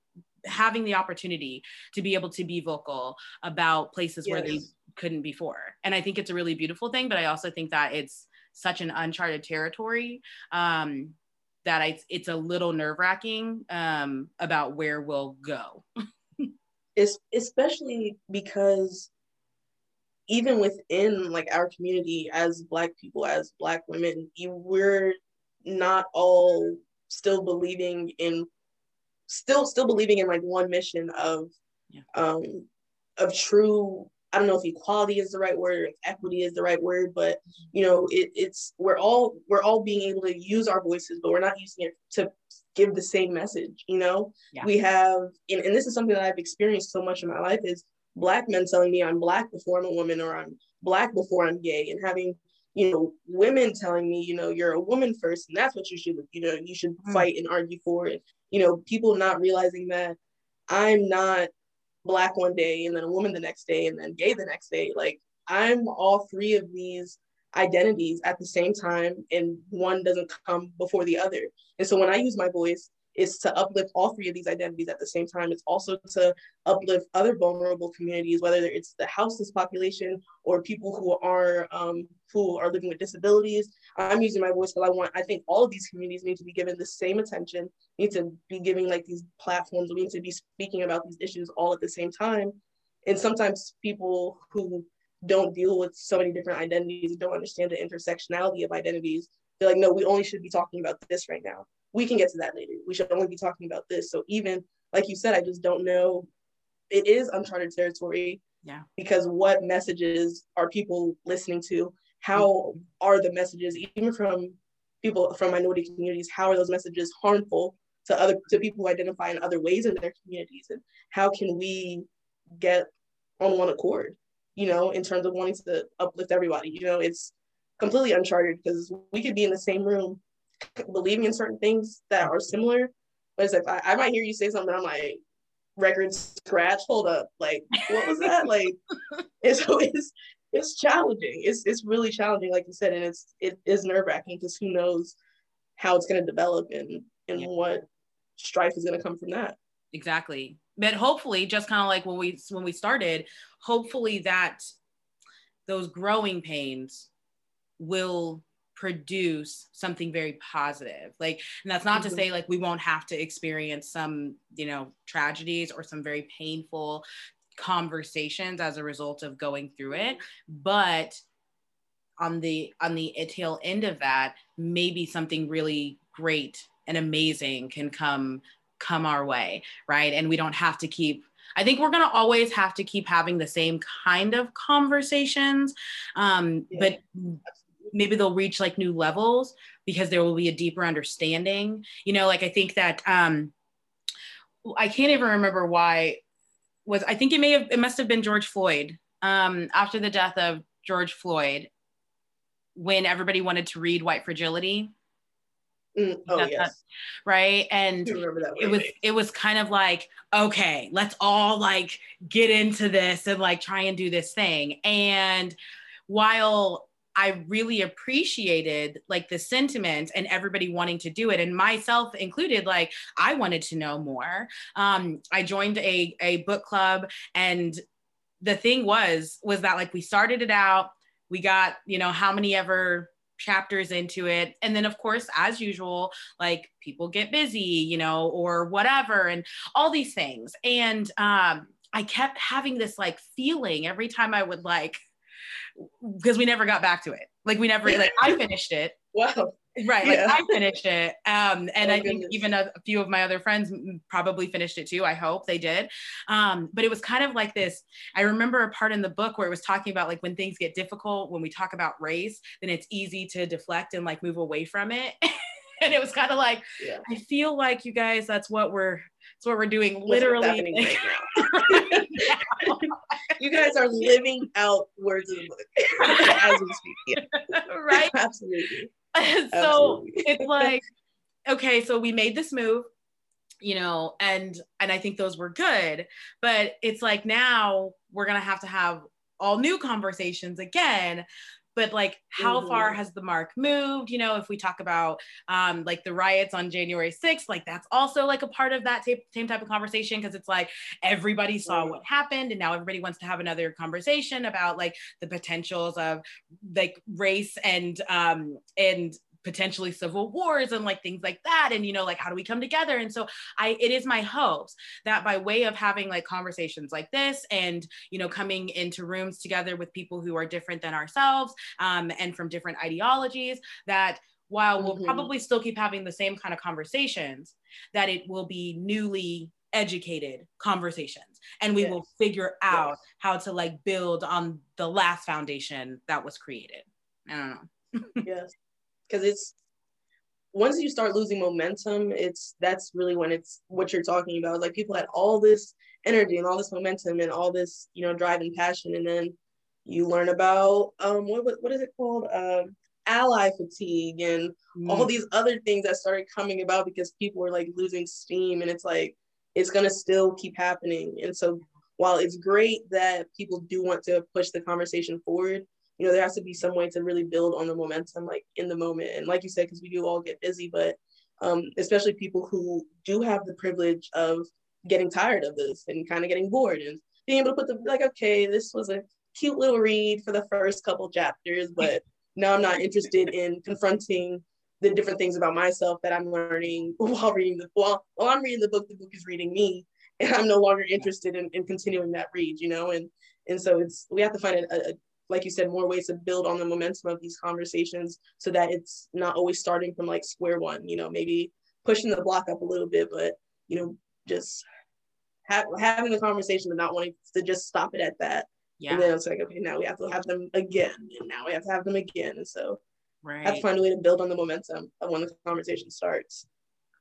having the opportunity to be able to be vocal about places yes. where they couldn't before. And I think it's a really beautiful thing, but I also think that it's such an uncharted territory um, that I, it's a little nerve wracking um, about where we'll go. it's especially because even within like our community as black people as black women we're not all still believing in still still believing in like one mission of yeah. um of true I don't know if equality is the right word, if equity is the right word, but you know, it, it's we're all we're all being able to use our voices, but we're not using it to give the same message. You know, yeah. we have, and, and this is something that I've experienced so much in my life is black men telling me I'm black before I'm a woman, or I'm black before I'm gay, and having you know women telling me, you know, you're a woman first, and that's what you should, you know, you should mm. fight and argue for it you know, people not realizing that I'm not black one day and then a woman the next day and then gay the next day. Like I'm all three of these identities at the same time and one doesn't come before the other. And so when I use my voice, it's to uplift all three of these identities at the same time. It's also to uplift other vulnerable communities, whether it's the houseless population or people who are um, who are living with disabilities. I'm using my voice because I want. I think all of these communities need to be given the same attention. Need to be giving like these platforms. We need to be speaking about these issues all at the same time. And sometimes people who don't deal with so many different identities, don't understand the intersectionality of identities. They're like, no, we only should be talking about this right now. We can get to that later. We should only be talking about this. So even like you said, I just don't know. It is uncharted territory. Yeah. Because what messages are people listening to? How are the messages, even from people from minority communities, how are those messages harmful to other to people who identify in other ways in their communities? And how can we get on one accord? you know, in terms of wanting to uplift everybody. You know, it's completely uncharted because we could be in the same room believing in certain things that are similar. But it's like I, I might hear you say something, I'm like, record scratch, hold up. Like, what was that? like it's it's it's challenging. It's it's really challenging, like you said, and it's it is nerve-wracking because who knows how it's gonna develop and and yeah. what strife is gonna come from that. Exactly but hopefully just kind of like when we when we started hopefully that those growing pains will produce something very positive like and that's not mm-hmm. to say like we won't have to experience some you know tragedies or some very painful conversations as a result of going through it but on the on the tail end of that maybe something really great and amazing can come come our way, right? And we don't have to keep I think we're going to always have to keep having the same kind of conversations, um, yeah. but maybe they'll reach like new levels because there will be a deeper understanding. You know, like I think that um, I can't even remember why was I think it may have it must have been George Floyd um, after the death of George Floyd when everybody wanted to read White Fragility Mm, oh yes. right. And it was it was kind of like, okay, let's all like get into this and like try and do this thing. And while I really appreciated like the sentiment and everybody wanting to do it, and myself included. Like I wanted to know more. Um, I joined a a book club, and the thing was was that like we started it out. We got you know how many ever chapters into it and then of course as usual like people get busy you know or whatever and all these things and um i kept having this like feeling every time i would like because we never got back to it. Like we never like i finished it. Wow. Right like yeah. i finished it. Um and oh, i think goodness. even a, a, few of my other friends probably finished it too i hope they did. Um but it was kind of like this i remember a part in the book where it was talking about like when things get difficult when we talk about race then it's easy to deflect and like move away from it. And it was kind of like yeah. i feel like you guys that's what we're that's what we're doing literally. right you guys are living out words of the book as we speak. Yeah. right? Absolutely. So it's like, okay, so we made this move, you know, and and I think those were good, but it's like now we're gonna have to have all new conversations again but like how mm-hmm. far has the mark moved you know if we talk about um, like the riots on january 6th like that's also like a part of that t- same type of conversation because it's like everybody saw what happened and now everybody wants to have another conversation about like the potentials of like race and um and potentially civil wars and like things like that and you know like how do we come together and so i it is my hopes that by way of having like conversations like this and you know coming into rooms together with people who are different than ourselves um, and from different ideologies that while we'll mm-hmm. probably still keep having the same kind of conversations that it will be newly educated conversations and we yes. will figure out yes. how to like build on the last foundation that was created i don't know yes because it's once you start losing momentum, it's that's really when it's what you're talking about. Like people had all this energy and all this momentum and all this, you know, drive and passion, and then you learn about um what what is it called? Um ally fatigue and mm. all these other things that started coming about because people were like losing steam and it's like it's gonna still keep happening. And so while it's great that people do want to push the conversation forward, you know, there has to be some way to really build on the momentum, like in the moment. And like you said, because we do all get busy, but um, especially people who do have the privilege of getting tired of this and kind of getting bored and being able to put the like, okay, this was a cute little read for the first couple chapters, but now I'm not interested in confronting the different things about myself that I'm learning while reading the while while I'm reading the book, the book is reading me, and I'm no longer interested in, in continuing that read, you know, and and so it's we have to find a, a like you said, more ways to build on the momentum of these conversations so that it's not always starting from like square one, you know, maybe pushing the block up a little bit, but you know, just ha- having the conversation and not wanting to just stop it at that. Yeah. And then it's like, okay, now we have to have them again, and now we have to have them again. And so right. I have to find a way to build on the momentum of when the conversation starts.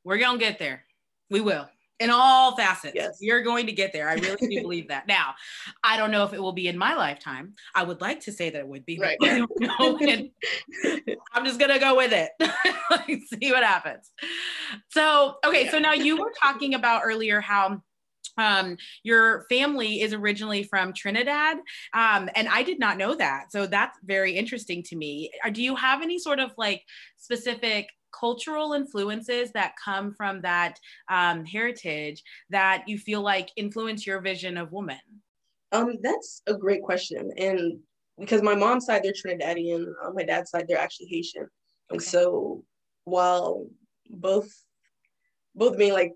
We're gonna get there. We will in all facets. Yes. You're going to get there. I really do believe that. Now, I don't know if it will be in my lifetime. I would like to say that it would be. Right. I'm just gonna go with it. See what happens. So, okay, yeah. so now you were talking about earlier how um, your family is originally from Trinidad, um, and I did not know that. So that's very interesting to me. Uh, do you have any sort of like specific cultural influences that come from that um, heritage that you feel like influence your vision of woman? Um, that's a great question, and because my mom's side they're Trinidadian, on my dad's side they're actually Haitian, and so while both both being like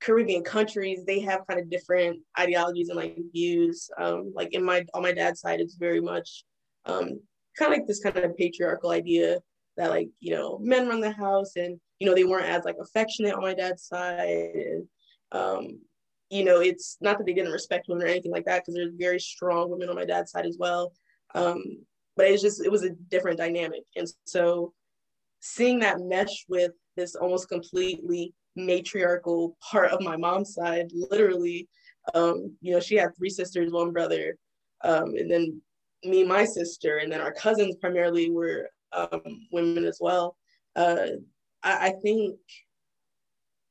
Caribbean countries, they have kind of different ideologies and like views. Um, like in my on my dad's side, it's very much um, kind of like this kind of patriarchal idea that like you know men run the house, and you know they weren't as like affectionate on my dad's side, and um, you know it's not that they didn't respect women or anything like that because there's very strong women on my dad's side as well. Um, but it's just it was a different dynamic, and so seeing that mesh with this almost completely matriarchal part of my mom's side, literally. Um, you know, she had three sisters, one brother, um, and then me, my sister, and then our cousins primarily were um, women as well. Uh, I, I, think,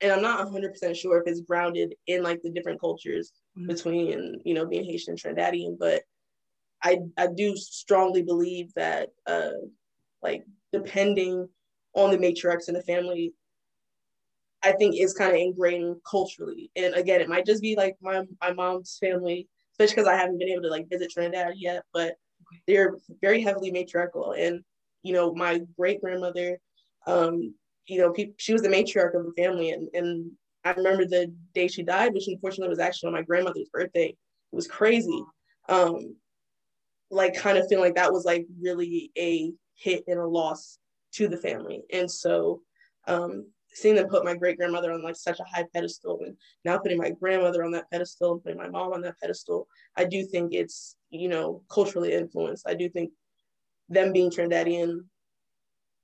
and I'm not 100% sure if it's grounded in like the different cultures mm-hmm. between, you know, being Haitian and Trinidadian, but I, I do strongly believe that, uh, like, depending on the matriarchs in the family, I think is kind of ingrained culturally. And again, it might just be like my my mom's family, especially because I haven't been able to like visit Trinidad yet, but they're very heavily matriarchal. And you know, my great grandmother, um, you know, pe- she was the matriarch of the family, and and I remember the day she died, which unfortunately was actually on my grandmother's birthday. It was crazy. Um, like kind of feeling like that was like really a hit and a loss to the family. And so um, seeing them put my great grandmother on like such a high pedestal and now putting my grandmother on that pedestal and putting my mom on that pedestal, I do think it's, you know, culturally influenced. I do think them being Trinidadian,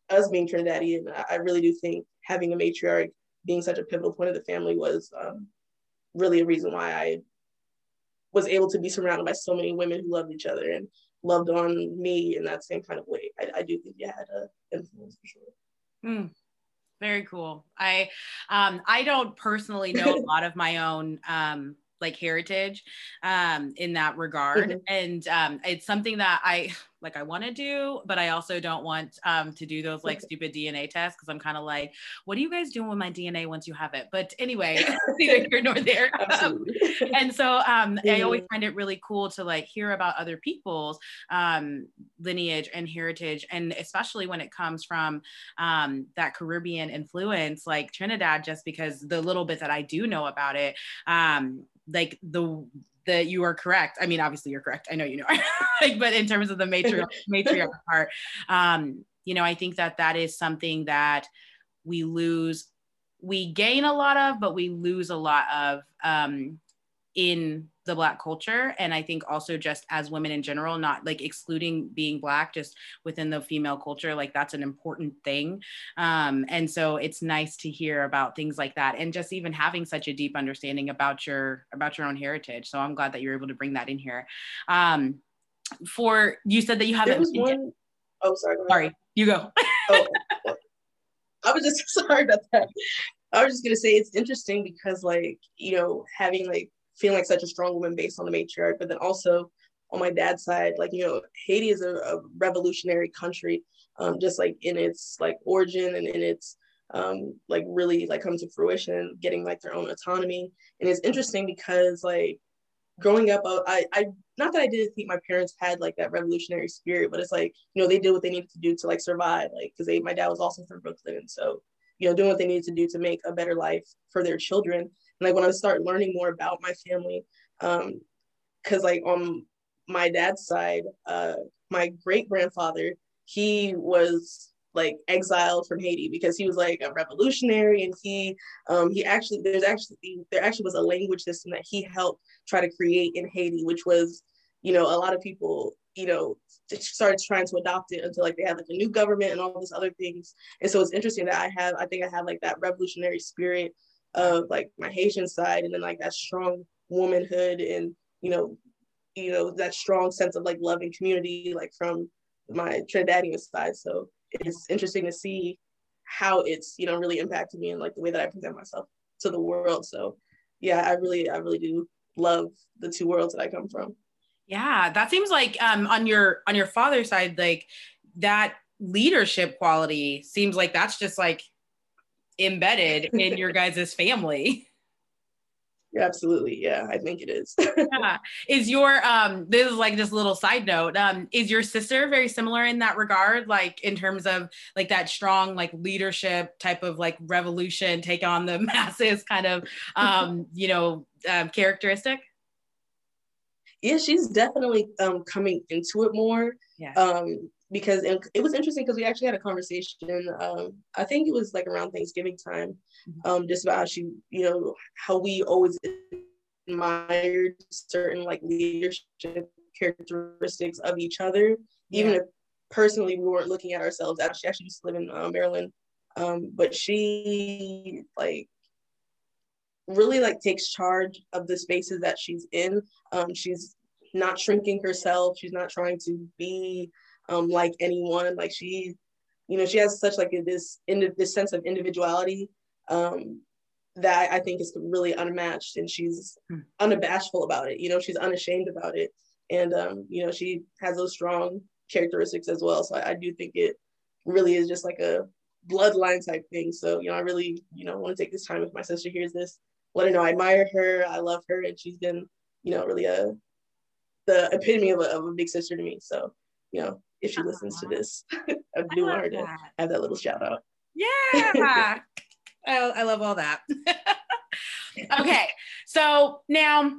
us being Trinidadian, I really do think having a matriarch being such a pivotal point of the family was um, really a reason why I was able to be surrounded by so many women who loved each other and loved on me in that same kind of way. I, I do think you had an influence for sure. Mm very cool. I um I don't personally know a lot of my own um like heritage um in that regard mm-hmm. and um it's something that I like I want to do, but I also don't want um, to do those like stupid DNA tests because I'm kind of like, what are you guys doing with my DNA once you have it? But anyway, neither here nor there. and so um, I always find it really cool to like hear about other people's um, lineage and heritage, and especially when it comes from um, that Caribbean influence, like Trinidad, just because the little bit that I do know about it, um, like the that you are correct. I mean, obviously you're correct. I know you know, like, but in terms of the matriarch, matriarch part, um, you know, I think that that is something that we lose, we gain a lot of, but we lose a lot of um, in the black culture. And i think also just as women in general not like excluding being black just within the female culture like that's an important thing. Um, and so it's nice to hear about things like that and just even having such a deep understanding about your about your own heritage. So i'm glad that you're able to bring that in here. Um, for you said that you have one oh sorry sorry you go. Oh, i was just sorry about that. I was just gonna say it's interesting because like you know having like feeling like such a strong woman based on the matriarch, but then also on my dad's side, like you know, Haiti is a, a revolutionary country, um, just like in its like origin and in its um, like really like come to fruition, getting like their own autonomy. And it's interesting because like growing up, uh, I, I not that I didn't think my parents had like that revolutionary spirit, but it's like you know they did what they needed to do to like survive, like because they my dad was also from Brooklyn, and so you know doing what they needed to do to make a better life for their children. And like when I start learning more about my family, um, because like on my dad's side, uh, my great grandfather, he was like exiled from Haiti because he was like a revolutionary and he um he actually there's actually there actually was a language system that he helped try to create in Haiti which was you know a lot of people you know started trying to adopt it until like they had like a new government and all these other things. And so it's interesting that I have I think I have like that revolutionary spirit of like my Haitian side and then like that strong womanhood and you know you know that strong sense of like love and community like from my Trinidadian side so it's interesting to see how it's you know really impacted me and like the way that I present myself to the world. So yeah, I really I really do love the two worlds that I come from. Yeah, that seems like um on your on your father's side like that leadership quality seems like that's just like embedded in your guys' family. Yeah, absolutely. Yeah i think it is. Yeah. Is your um this is like just a little side note um is your sister very similar in that regard? Like in terms of like that strong like leadership type of like revolution take on the masses kind of um you know um, characteristic? Yeah she's definitely um coming into it more. Yeah. Um because it was interesting because we actually had a conversation. Um, I think it was like around Thanksgiving time, mm-hmm. um, just about how she, you know, how we always admired certain like leadership characteristics of each other, yeah. even if personally we weren't looking at ourselves. She actually used to live in uh, Maryland, um, but she like really like takes charge of the spaces that she's in. Um, she's not shrinking herself. She's not trying to be um, like anyone. Like she, you know, she has such like this in this sense of individuality um, that I think is really unmatched, and she's hmm. unabashful about it. You know, she's unashamed about it, and um, you know, she has those strong characteristics as well. So I, I do think it really is just like a bloodline type thing. So you know, I really you know want to take this time if my sister hears this, let her know I admire her, I love her, and she's been you know really a the epitome of a, of a big sister to me. So you know, if she listens to this. Do want her to have that little shout out. Yeah. I, I love all that. okay. So now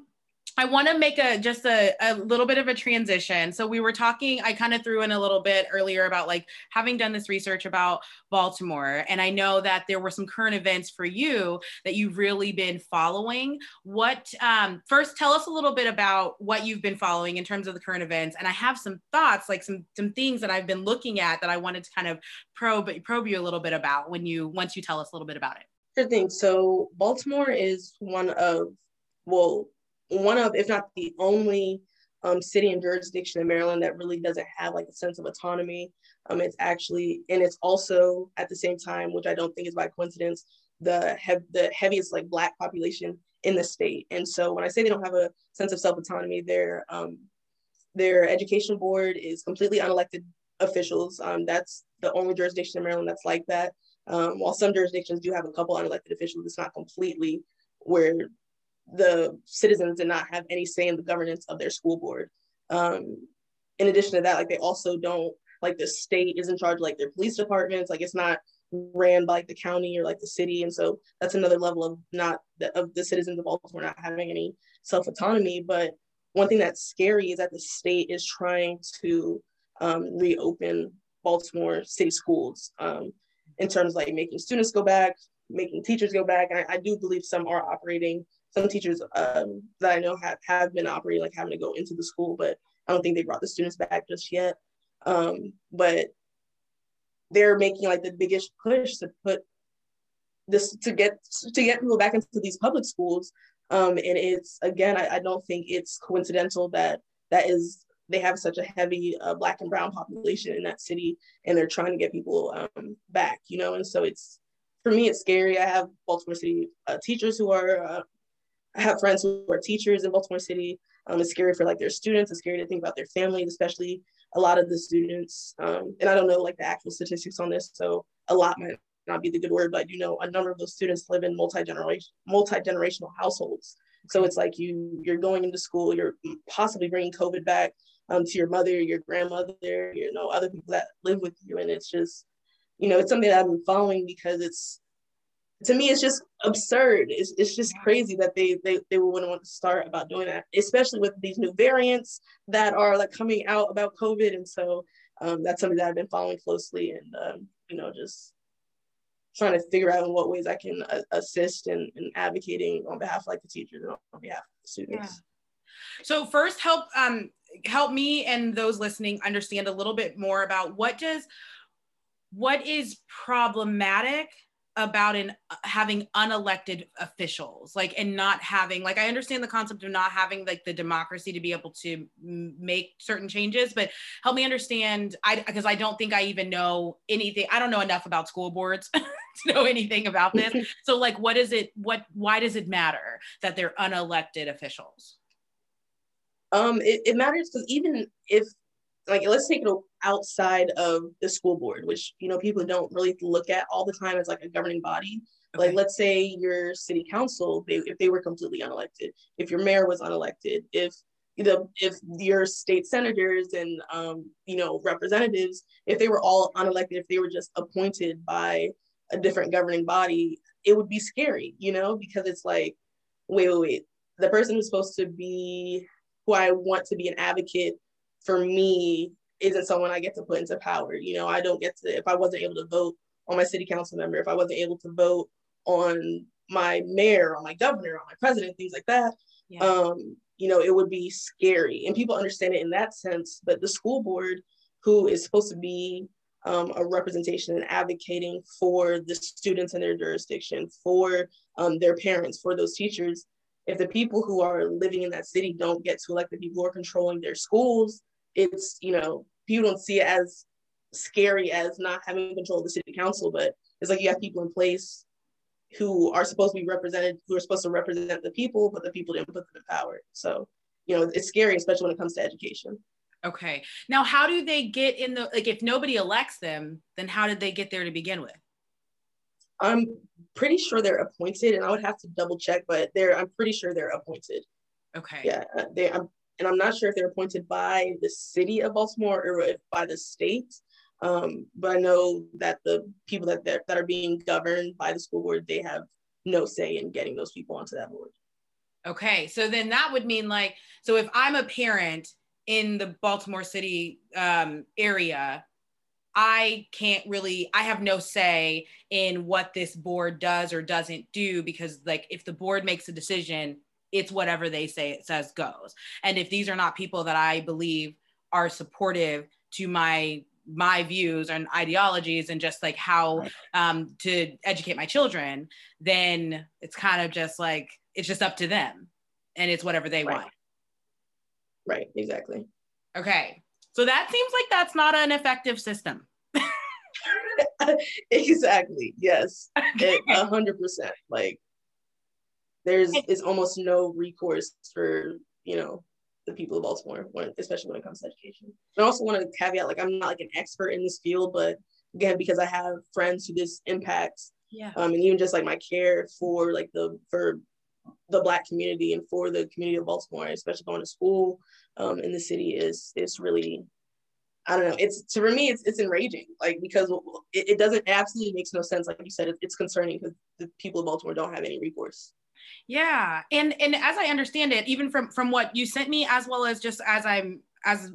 I want to make a just a, a little bit of a transition. So we were talking, I kind of threw in a little bit earlier about like having done this research about Baltimore. And I know that there were some current events for you that you've really been following. What um, first tell us a little bit about what you've been following in terms of the current events. And I have some thoughts, like some some things that I've been looking at that I wanted to kind of probe probe you a little bit about when you once you tell us a little bit about it. Sure thing. So Baltimore is one of well one of, if not the only um, city and jurisdiction in Maryland that really doesn't have like a sense of autonomy. Um, it's actually, and it's also at the same time, which I don't think is by coincidence, the the heaviest like Black population in the state. And so when I say they don't have a sense of self autonomy, their um, their education board is completely unelected officials. Um, that's the only jurisdiction in Maryland that's like that. Um, while some jurisdictions do have a couple unelected officials, it's not completely where the citizens did not have any say in the governance of their school board. Um, in addition to that, like they also don't like the state is in charge of, like their police departments. Like it's not ran by like the county or like the city, and so that's another level of not of the citizens of Baltimore not having any self autonomy. But one thing that's scary is that the state is trying to um, reopen Baltimore city schools um, in terms of like making students go back, making teachers go back. And I, I do believe some are operating some teachers um, that I know have, have been operating, like having to go into the school, but I don't think they brought the students back just yet. Um, but they're making like the biggest push to put this to get to get people back into these public schools. Um, and it's again, I, I don't think it's coincidental that that is they have such a heavy uh, black and brown population in that city, and they're trying to get people um, back, you know. And so it's for me, it's scary. I have Baltimore City uh, teachers who are uh, I have friends who are teachers in Baltimore City. Um, it's scary for like their students. It's scary to think about their families, especially a lot of the students. Um, and I don't know like the actual statistics on this, so a lot might not be the good word, but you know a number of those students live in multi-generation multi-generational households. So it's like you you're going into school, you're possibly bringing COVID back um, to your mother, your grandmother, you know, other people that live with you, and it's just, you know, it's something that I've been following because it's to me it's just absurd. It's, it's just crazy that they they they wouldn't want to start about doing that, especially with these new variants that are like coming out about COVID, and so um, that's something that I've been following closely, and um, you know, just trying to figure out in what ways I can uh, assist in, in, advocating on behalf of like the teachers and on behalf of the students. Yeah. So first help um help me and those listening understand a little bit more about what does what is problematic about in having unelected officials like and not having like i understand the concept of not having like the democracy to be able to make certain changes but help me understand i because i don't think i even know anything i don't know enough about school boards to know anything about this. So like what is it what why does it matter that they're unelected officials? Um it, it matters because even if like let's take it outside of the school board which you know people don't really look at all the time as like a governing body okay. like let's say your city council they, if they were completely unelected if your mayor was unelected if you know if your state senators and um, you know representatives if they were all unelected if they were just appointed by a different governing body it would be scary you know because it's like wait wait wait the person who's supposed to be who i want to be an advocate for me isn't someone I get to put into power. You know, I don't get to, if I wasn't able to vote on my city council member, if I wasn't able to vote on my mayor, on my governor, on my president, things like that, yeah. um, you know, it would be scary. And people understand it in that sense. But the school board, who is supposed to be um, a representation and advocating for the students in their jurisdiction, for um, their parents, for those teachers, if the people who are living in that city don't get to elect the people who are controlling their schools, it's you know people don't see it as scary as not having control of the city council, but it's like you have people in place who are supposed to be represented, who are supposed to represent the people, but the people didn't put them in power. So, you know, it's scary, especially when it comes to education. Okay. Now, how do they get in the, like, if nobody elects them, then how did they get there to begin with? I'm pretty sure they're appointed, and I would have to double check, but they're, I'm pretty sure they're appointed. Okay. Yeah. They, I'm and I'm not sure if they're appointed by the city of Baltimore or if by the state. Um, but I know that the people that that are being governed by the school board, they have no say in getting those people onto that board. Okay, so then that would mean like, so if I'm a parent in the Baltimore City um, area, I can't really, I have no say in what this board does or doesn't do because, like, if the board makes a decision, it's whatever they say it says goes. And if these are not people that I believe are supportive to my my views and ideologies and just like how um, to educate my children, then it's kind of just like it's just up to them, and it's whatever they right. want. Right. Exactly. Okay. So that seems like that's not an effective system. exactly. Yes. A hundred percent. Like there's is almost no recourse for you know the people of Baltimore, when, especially when it comes to education. I also want to caveat, like I'm not like an expert in this field, but again, because I have friends who this impacts, yeah, um, and even just like my care for like the for the Black community and for the community of Baltimore, especially going to school um, in the city, is is really I don't know. It's to for me, it's it's enraging. Like because it, it doesn't it absolutely makes no sense. Like you said, it, it's concerning because the people of Baltimore don't have any recourse. Yeah, and and as I understand it, even from from what you sent me, as well as just as I'm as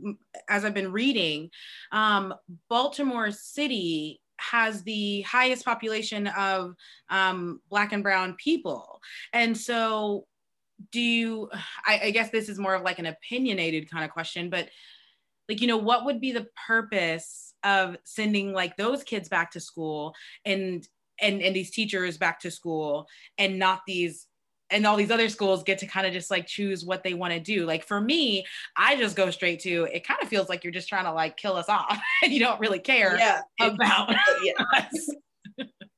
as I've been reading, um, Baltimore City has the highest population of um, Black and Brown people, and so do you? I, I guess this is more of like an opinionated kind of question, but like you know, what would be the purpose of sending like those kids back to school and and and these teachers back to school and not these and all these other schools get to kind of just like choose what they want to do. Like for me, I just go straight to it kind of feels like you're just trying to like kill us off and you don't really care yeah, about yeah. us.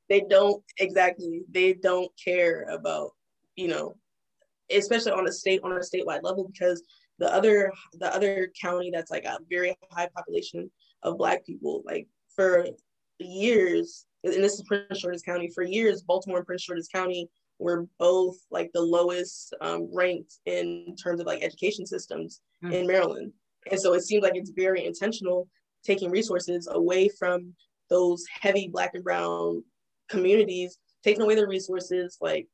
they don't exactly they don't care about, you know, especially on a state on a statewide level because the other the other county that's like a very high population of black people like for years and this is prince george's county for years baltimore and prince george's county were both like the lowest um, ranked in terms of like education systems mm-hmm. in maryland and so it seems like it's very intentional taking resources away from those heavy black and brown communities taking away the resources like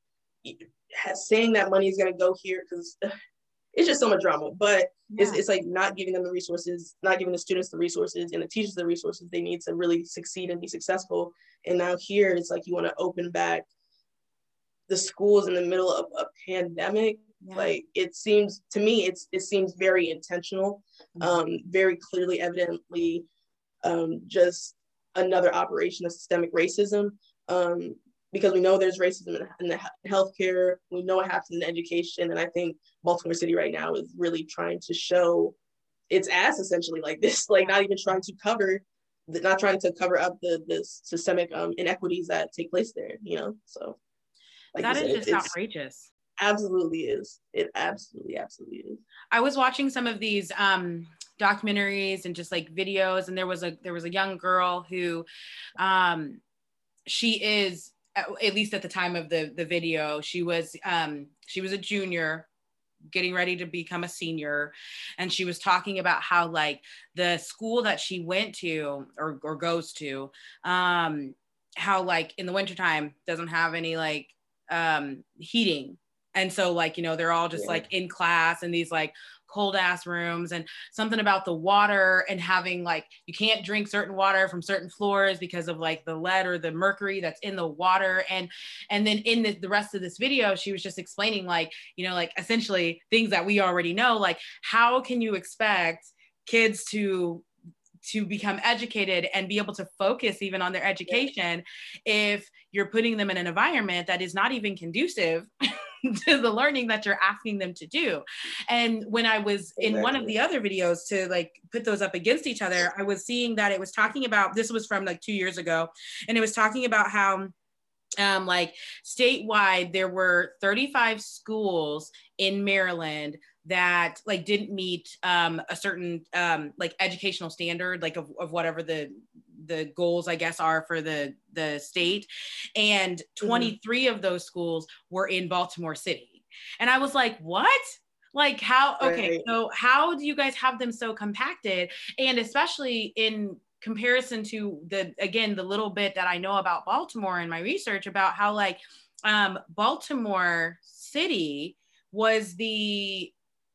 saying that money is going to go here because it's just so much drama. But yeah. it's, it's like not giving them the resources, not giving the students the resources and the teachers the resources they need to really succeed and be successful. And now here it's like you want to open back the schools in the middle of a pandemic. Yeah. Like it seems to me, it's it seems very intentional, mm-hmm. um, very clearly, evidently, um, just another operation of systemic racism. Um, because we know there's racism in, in the healthcare. We know it happens in education, and I think Baltimore City right now is really trying to show its ass essentially like this, like not even trying to cover, not trying to cover up the the systemic um, inequities that take place there. You know, so like that is said, just outrageous. Absolutely is. It absolutely, absolutely is. I was watching some of these um, documentaries and just like videos, and there was a there was a young girl who, um, she is at least at the time of the the video she was um she was a junior getting ready to become a senior and she was talking about how like the school that she went to or, or goes to um how like in the wintertime doesn't have any like um heating and so like you know they're all just yeah. like in class and these like cold ass rooms and something about the water and having like you can't drink certain water from certain floors because of like the lead or the mercury that's in the water and and then in the, the rest of this video she was just explaining like you know like essentially things that we already know like how can you expect kids to to become educated and be able to focus even on their education if you're putting them in an environment that is not even conducive to the learning that you're asking them to do. And when I was in one of the other videos to like put those up against each other, I was seeing that it was talking about this was from like two years ago, and it was talking about how um, like statewide there were 35 schools in Maryland that like didn't meet um, a certain um, like educational standard like of, of whatever the the goals i guess are for the the state and mm-hmm. 23 mm-hmm. of those schools were in baltimore city and i was like what like how okay right. so how do you guys have them so compacted and especially in comparison to the again the little bit that i know about baltimore in my research about how like um baltimore city was the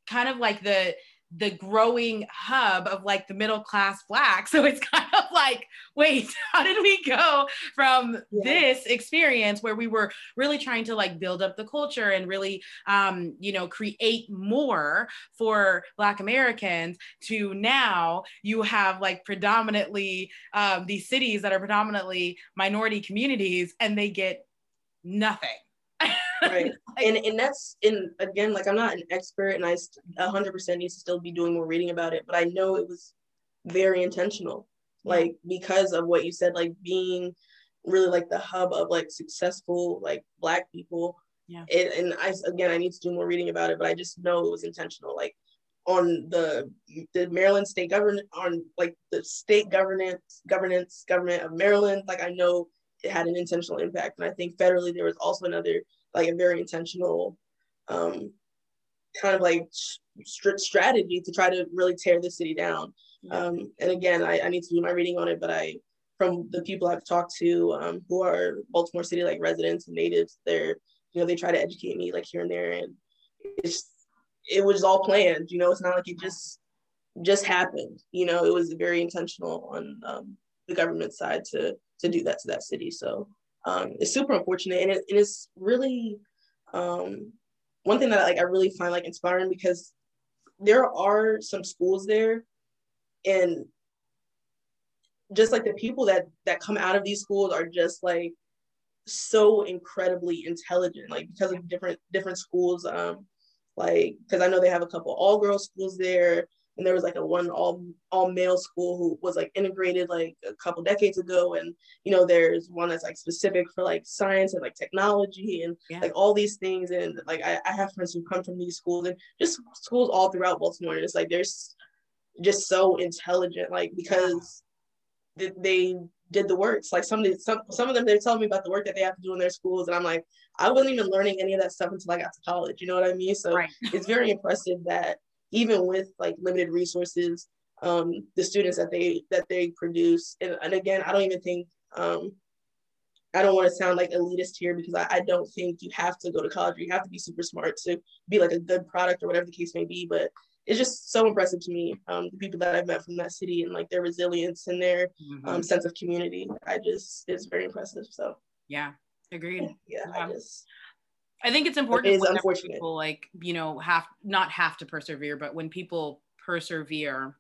kind of like the the growing hub of like the middle class black. So it's kind of like, wait, how did we go from yeah. this experience where we were really trying to like build up the culture and really, um, you know, create more for Black Americans to now you have like predominantly um, these cities that are predominantly minority communities and they get nothing right. And and that's and again like i'm not an expert and i 100% need to still be doing more reading about it but i know it was very intentional. Like because of what you said like being really like the hub of like successful like black people. Yeah. It, and i again i need to do more reading about it but i just know it was intentional like on the the Maryland state government on like the state governance governance government of Maryland. Like I know it had an intentional impact and I think federally there was also another like a very intentional um, kind of like strategy to try to really tear the city down. Um, and again, I, I, need to do my reading on it, but I, from the people I've talked to um, who are Baltimore City like residents and natives, they're, you know, they try to educate me like here and there, and it's, it was all planned. You know, it's not like it just just happened. You know, it was very intentional on um, the government side to to do that to that city. So um, it's super unfortunate. And it, it is really um, one thing that like I really find like inspiring because there are some schools there and just like the people that that come out of these schools are just like so incredibly intelligent like because of different different schools um like because I know they have a couple all girls schools there and there was like a one all all male school who was like integrated like a couple decades ago and you know there's one that's like specific for like science and like technology and yeah. like all these things and like I, I have friends who come from these schools and just schools all throughout baltimore and it's like there's just so intelligent like because they did the works like some of the, some, some of them they're telling me about the work that they have to do in their schools and i'm like i wasn't even learning any of that stuff until i got to college you know what i mean so right. it's very impressive that even with like limited resources, um, the students that they that they produce. And, and again, I don't even think um, I don't want to sound like elitist here because I, I don't think you have to go to college or you have to be super smart to be like a good product or whatever the case may be. But it's just so impressive to me, um, the people that I've met from that city and like their resilience and their mm-hmm. um, sense of community. I just it's very impressive. So yeah, agreed. Yeah, yeah. I just I think it's important. It is unfortunate. People like you know have not have to persevere, but when people persevere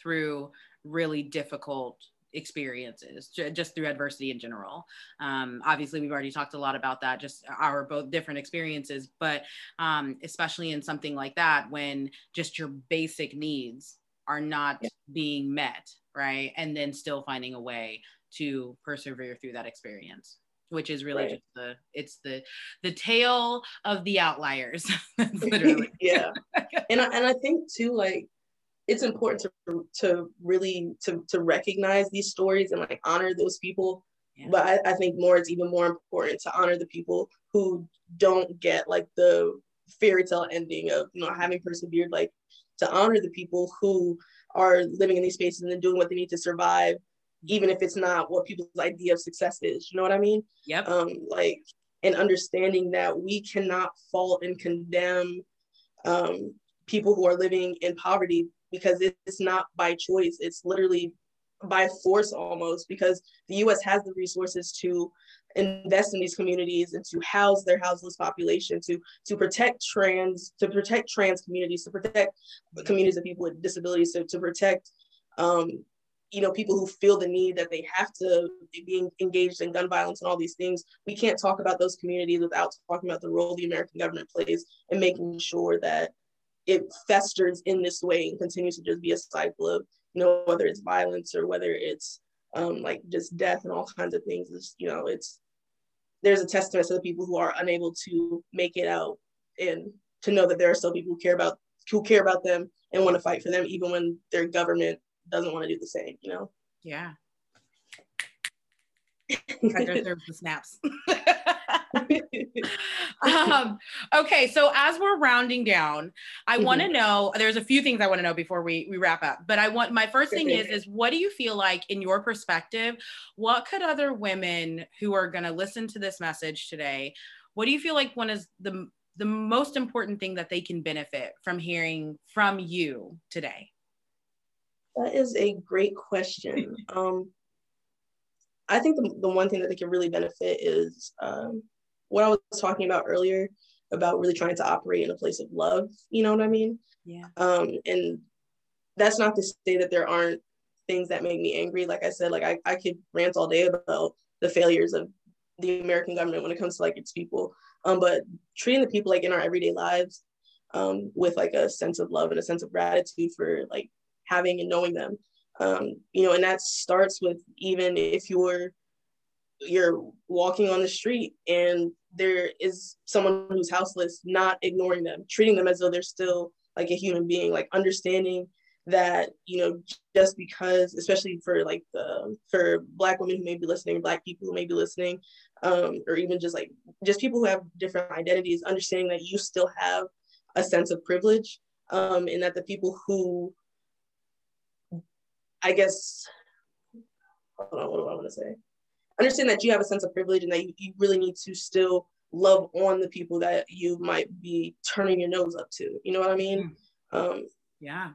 through really difficult experiences just through adversity in general um, obviously we've already talked a lot about that just our both different experiences but um, especially in something like that when just your basic needs are not yeah. being met right and then still finding a way to persevere through that experience which is really right. just the it's the the tale of the outliers. Literally yeah. And I, and I think too like it's important to to really to to recognize these stories and like honor those people. Yeah. but I, I think more it's even more important to honor the people who don't get like the fairy tale ending of you know having persevered like to honor the people who are living in these spaces and doing what they need to survive even if it's not what people's idea of success is. You know what I mean? Yep. Um, like, and understanding that we cannot fault and condemn um, people who are living in poverty because it's not by choice. It's literally by force almost because the US has the resources to invest in these communities and to house their houseless population to to protect trans to protect trans communities to protect communities of people with disabilities to, to protect um, you know, people who feel the need that they have to be engaged in gun violence and all these things, we can't talk about those communities without talking about the role the American government plays in making sure that it festers in this way and continues to just be a cycle of, you know, whether it's violence or whether it's um, like just death and all kinds of things. It's, you know, it's there's a testament to the people who are unable to make it out and to know that there are still people who care about who care about them and want to fight for them even when their government doesn't want to do the same, you know? Yeah. I deserve the snaps. um, okay, so as we're rounding down, I mm-hmm. want to know. There's a few things I want to know before we we wrap up. But I want my first thing is is what do you feel like in your perspective? What could other women who are going to listen to this message today? What do you feel like one is the the most important thing that they can benefit from hearing from you today? That is a great question. Um, I think the, the one thing that they can really benefit is um, what I was talking about earlier about really trying to operate in a place of love. You know what I mean? Yeah. Um, and that's not to say that there aren't things that make me angry. Like I said, like I, I could rant all day about the failures of the American government when it comes to like its people. Um, but treating the people like in our everyday lives um, with like a sense of love and a sense of gratitude for like having and knowing them. Um, you know, and that starts with even if you're you're walking on the street and there is someone who's houseless, not ignoring them, treating them as though they're still like a human being, like understanding that you know just because especially for like the for black women who may be listening black people who may be listening um, or even just like just people who have different identities understanding that you still have a sense of privilege um, and that the people who I guess, hold on, what do I want to say? Understand that you have a sense of privilege and that you, you really need to still love on the people that you might be turning your nose up to. You know what I mean? Mm. Um, yeah.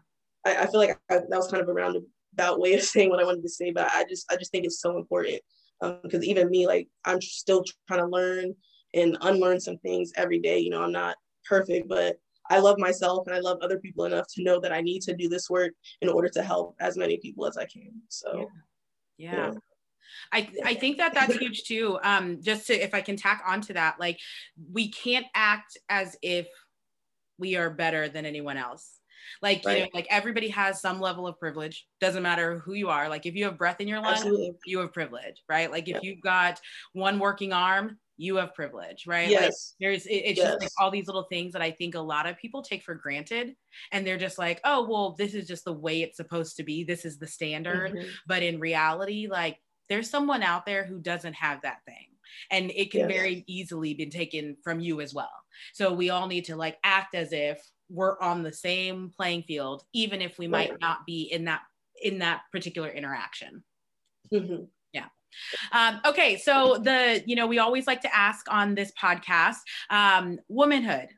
I, I feel like I, that was kind of a roundabout way of saying what I wanted to say, but I just I just think it's so important because um, even me, like I'm still trying to learn and unlearn some things every day. You know, I'm not perfect, but I love myself and I love other people enough to know that I need to do this work in order to help as many people as I can. So, yeah. yeah. I, I think that that's huge too. Um, just to, if I can tack onto that, like we can't act as if we are better than anyone else. Like, right. you know, like everybody has some level of privilege. Doesn't matter who you are. Like if you have breath in your lungs, Absolutely. you have privilege, right? Like if you've got one working arm, you have privilege, right? Yes. Like there's it, it's yes. just like all these little things that I think a lot of people take for granted. And they're just like, oh, well, this is just the way it's supposed to be. This is the standard. Mm-hmm. But in reality, like there's someone out there who doesn't have that thing. And it can yes. very easily be taken from you as well. So we all need to like act as if we're on the same playing field, even if we might not be in that in that particular interaction. Mm-hmm. Um, okay, so the you know we always like to ask on this podcast, um, womanhood,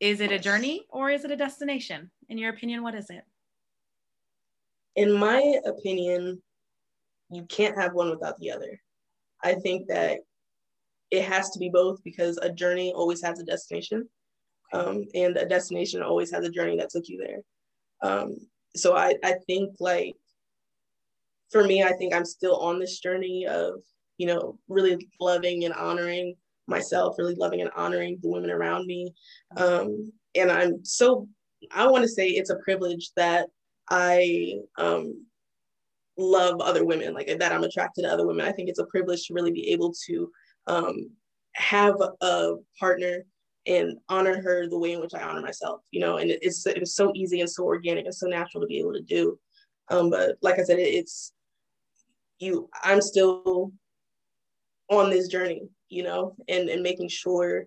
is it a journey or is it a destination? In your opinion, what is it? In my opinion, you can't have one without the other. I think that it has to be both because a journey always has a destination um, and a destination always has a journey that took you there um, so I, I think like for me i think i'm still on this journey of you know really loving and honoring myself really loving and honoring the women around me um, and i'm so i want to say it's a privilege that i um, love other women like that i'm attracted to other women i think it's a privilege to really be able to um, have a partner and honor her the way in which I honor myself, you know, and it's it's so easy and so organic and so natural to be able to do. Um, but like I said, it, it's you. I'm still on this journey, you know, and and making sure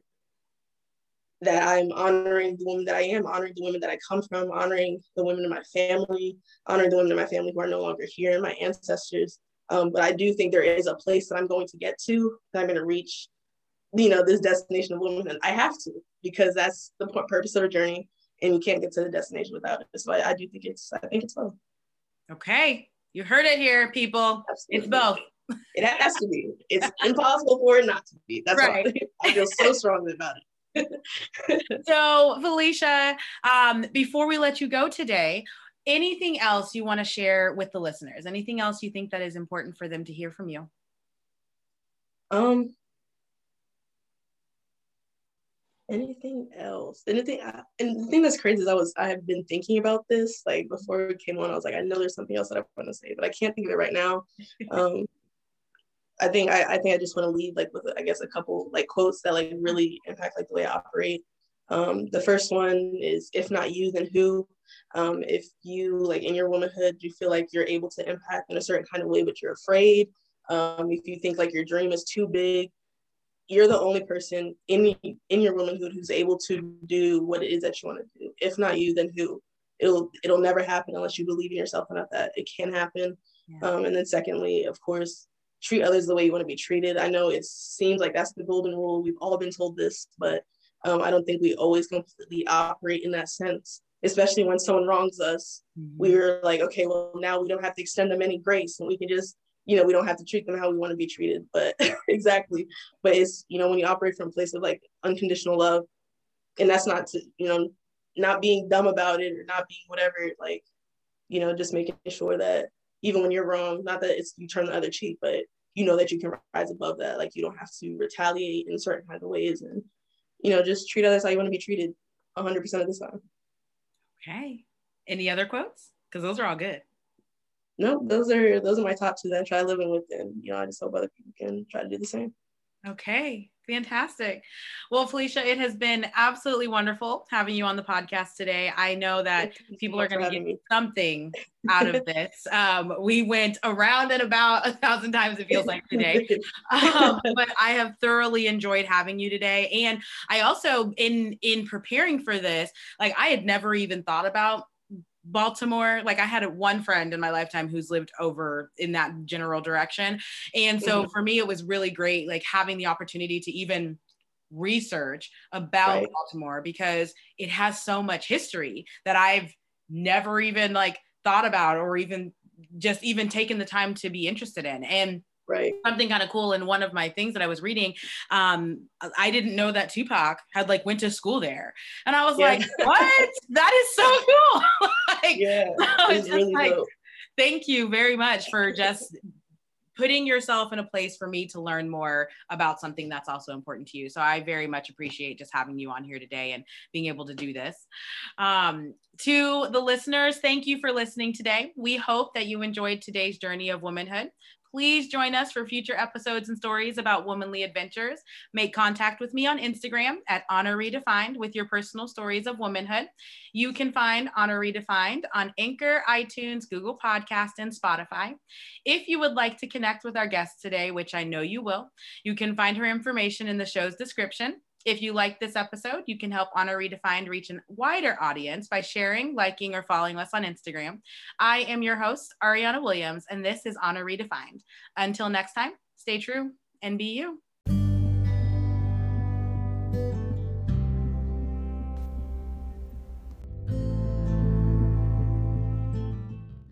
that I'm honoring the woman that I am, honoring the women that I come from, honoring the women in my family, honoring the women in my family who are no longer here, and my ancestors. Um, but I do think there is a place that I'm going to get to that I'm going to reach you know, this destination of womanhood. I have to because that's the purpose of the journey, and you can't get to the destination without it. So I, I do think it's, I think it's both. Okay, you heard it here, people. Absolutely. It's both. It has to be. It's impossible for it not to be. That's right. why I feel so strongly about it. so Felicia, um, before we let you go today, anything else you want to share with the listeners? Anything else you think that is important for them to hear from you? Um, anything else? Anything I, and the thing that's crazy is i was i have been thinking about this like before we came on. I was like i know there's something else that i want to say but i can't think of it right now. Um i think i, I think i just want to leave like with i guess a couple like quotes that like really impact like the way i operate. Um the first one is if not you then who? Um if you like in your womanhood you feel like you're able to impact in a certain kind of way but you're afraid um if you think like your dream is too big you're the only person in in your womanhood who's able to do what it is that you want to do. If not you, then who? It'll it'll never happen unless you believe in yourself enough that it can happen. Yeah. Um, and then secondly, of course, treat others the way you want to be treated. I know it seems like that's the golden rule. We've all been told this, but um, I don't think we always completely operate in that sense. Especially when someone wrongs us, mm-hmm. we're like, okay, well now we don't have to extend them any grace, and we can just you know, we don't have to treat them how we want to be treated, but exactly. But it's, you know, when you operate from a place of like unconditional love, and that's not to, you know, not being dumb about it or not being whatever, like, you know, just making sure that even when you're wrong, not that it's you turn the other cheek, but you know that you can rise above that. Like you don't have to retaliate in certain kinds of ways and, you know, just treat others how you want to be treated 100% of the time. Okay. Any other quotes? Because those are all good no, those are those are my top two that I try living with, and you know, I just hope other people can try to do the same. Okay, fantastic. Well, Felicia, it has been absolutely wonderful having you on the podcast today. I know that people are going to get me. something out of this. Um, we went around and about a thousand times, it feels like today. Um, but I have thoroughly enjoyed having you today. And I also, in in preparing for this, like I had never even thought about Baltimore. Like I had one friend in my lifetime who's lived over in that general direction. And so mm-hmm. for me, it was really great, like having the opportunity to even research about right. Baltimore because it has so much history that I've never even like thought about or even just even taken the time to be interested in. And right something kind of cool in one of my things that i was reading um i didn't know that tupac had like went to school there and i was yeah. like what that is so cool like, yeah I was just really like dope. thank you very much for just putting yourself in a place for me to learn more about something that's also important to you. So I very much appreciate just having you on here today and being able to do this. Um, to the listeners, thank you for listening today. We hope that you enjoyed today's journey of womanhood. Please join us for future episodes and stories about womanly adventures. Make contact with me on Instagram at Honor Redefined with your personal stories of womanhood. You can find Honor Redefined on Anchor, iTunes, Google Podcast, and Spotify. If you would like to connect with our guest today, which I know you will, you can find her information in the show's description. If you like this episode, you can help Honor Redefined reach a wider audience by sharing, liking, or following us on Instagram. I am your host, Ariana Williams, and this is Honor Redefined. Until next time, stay true and be you.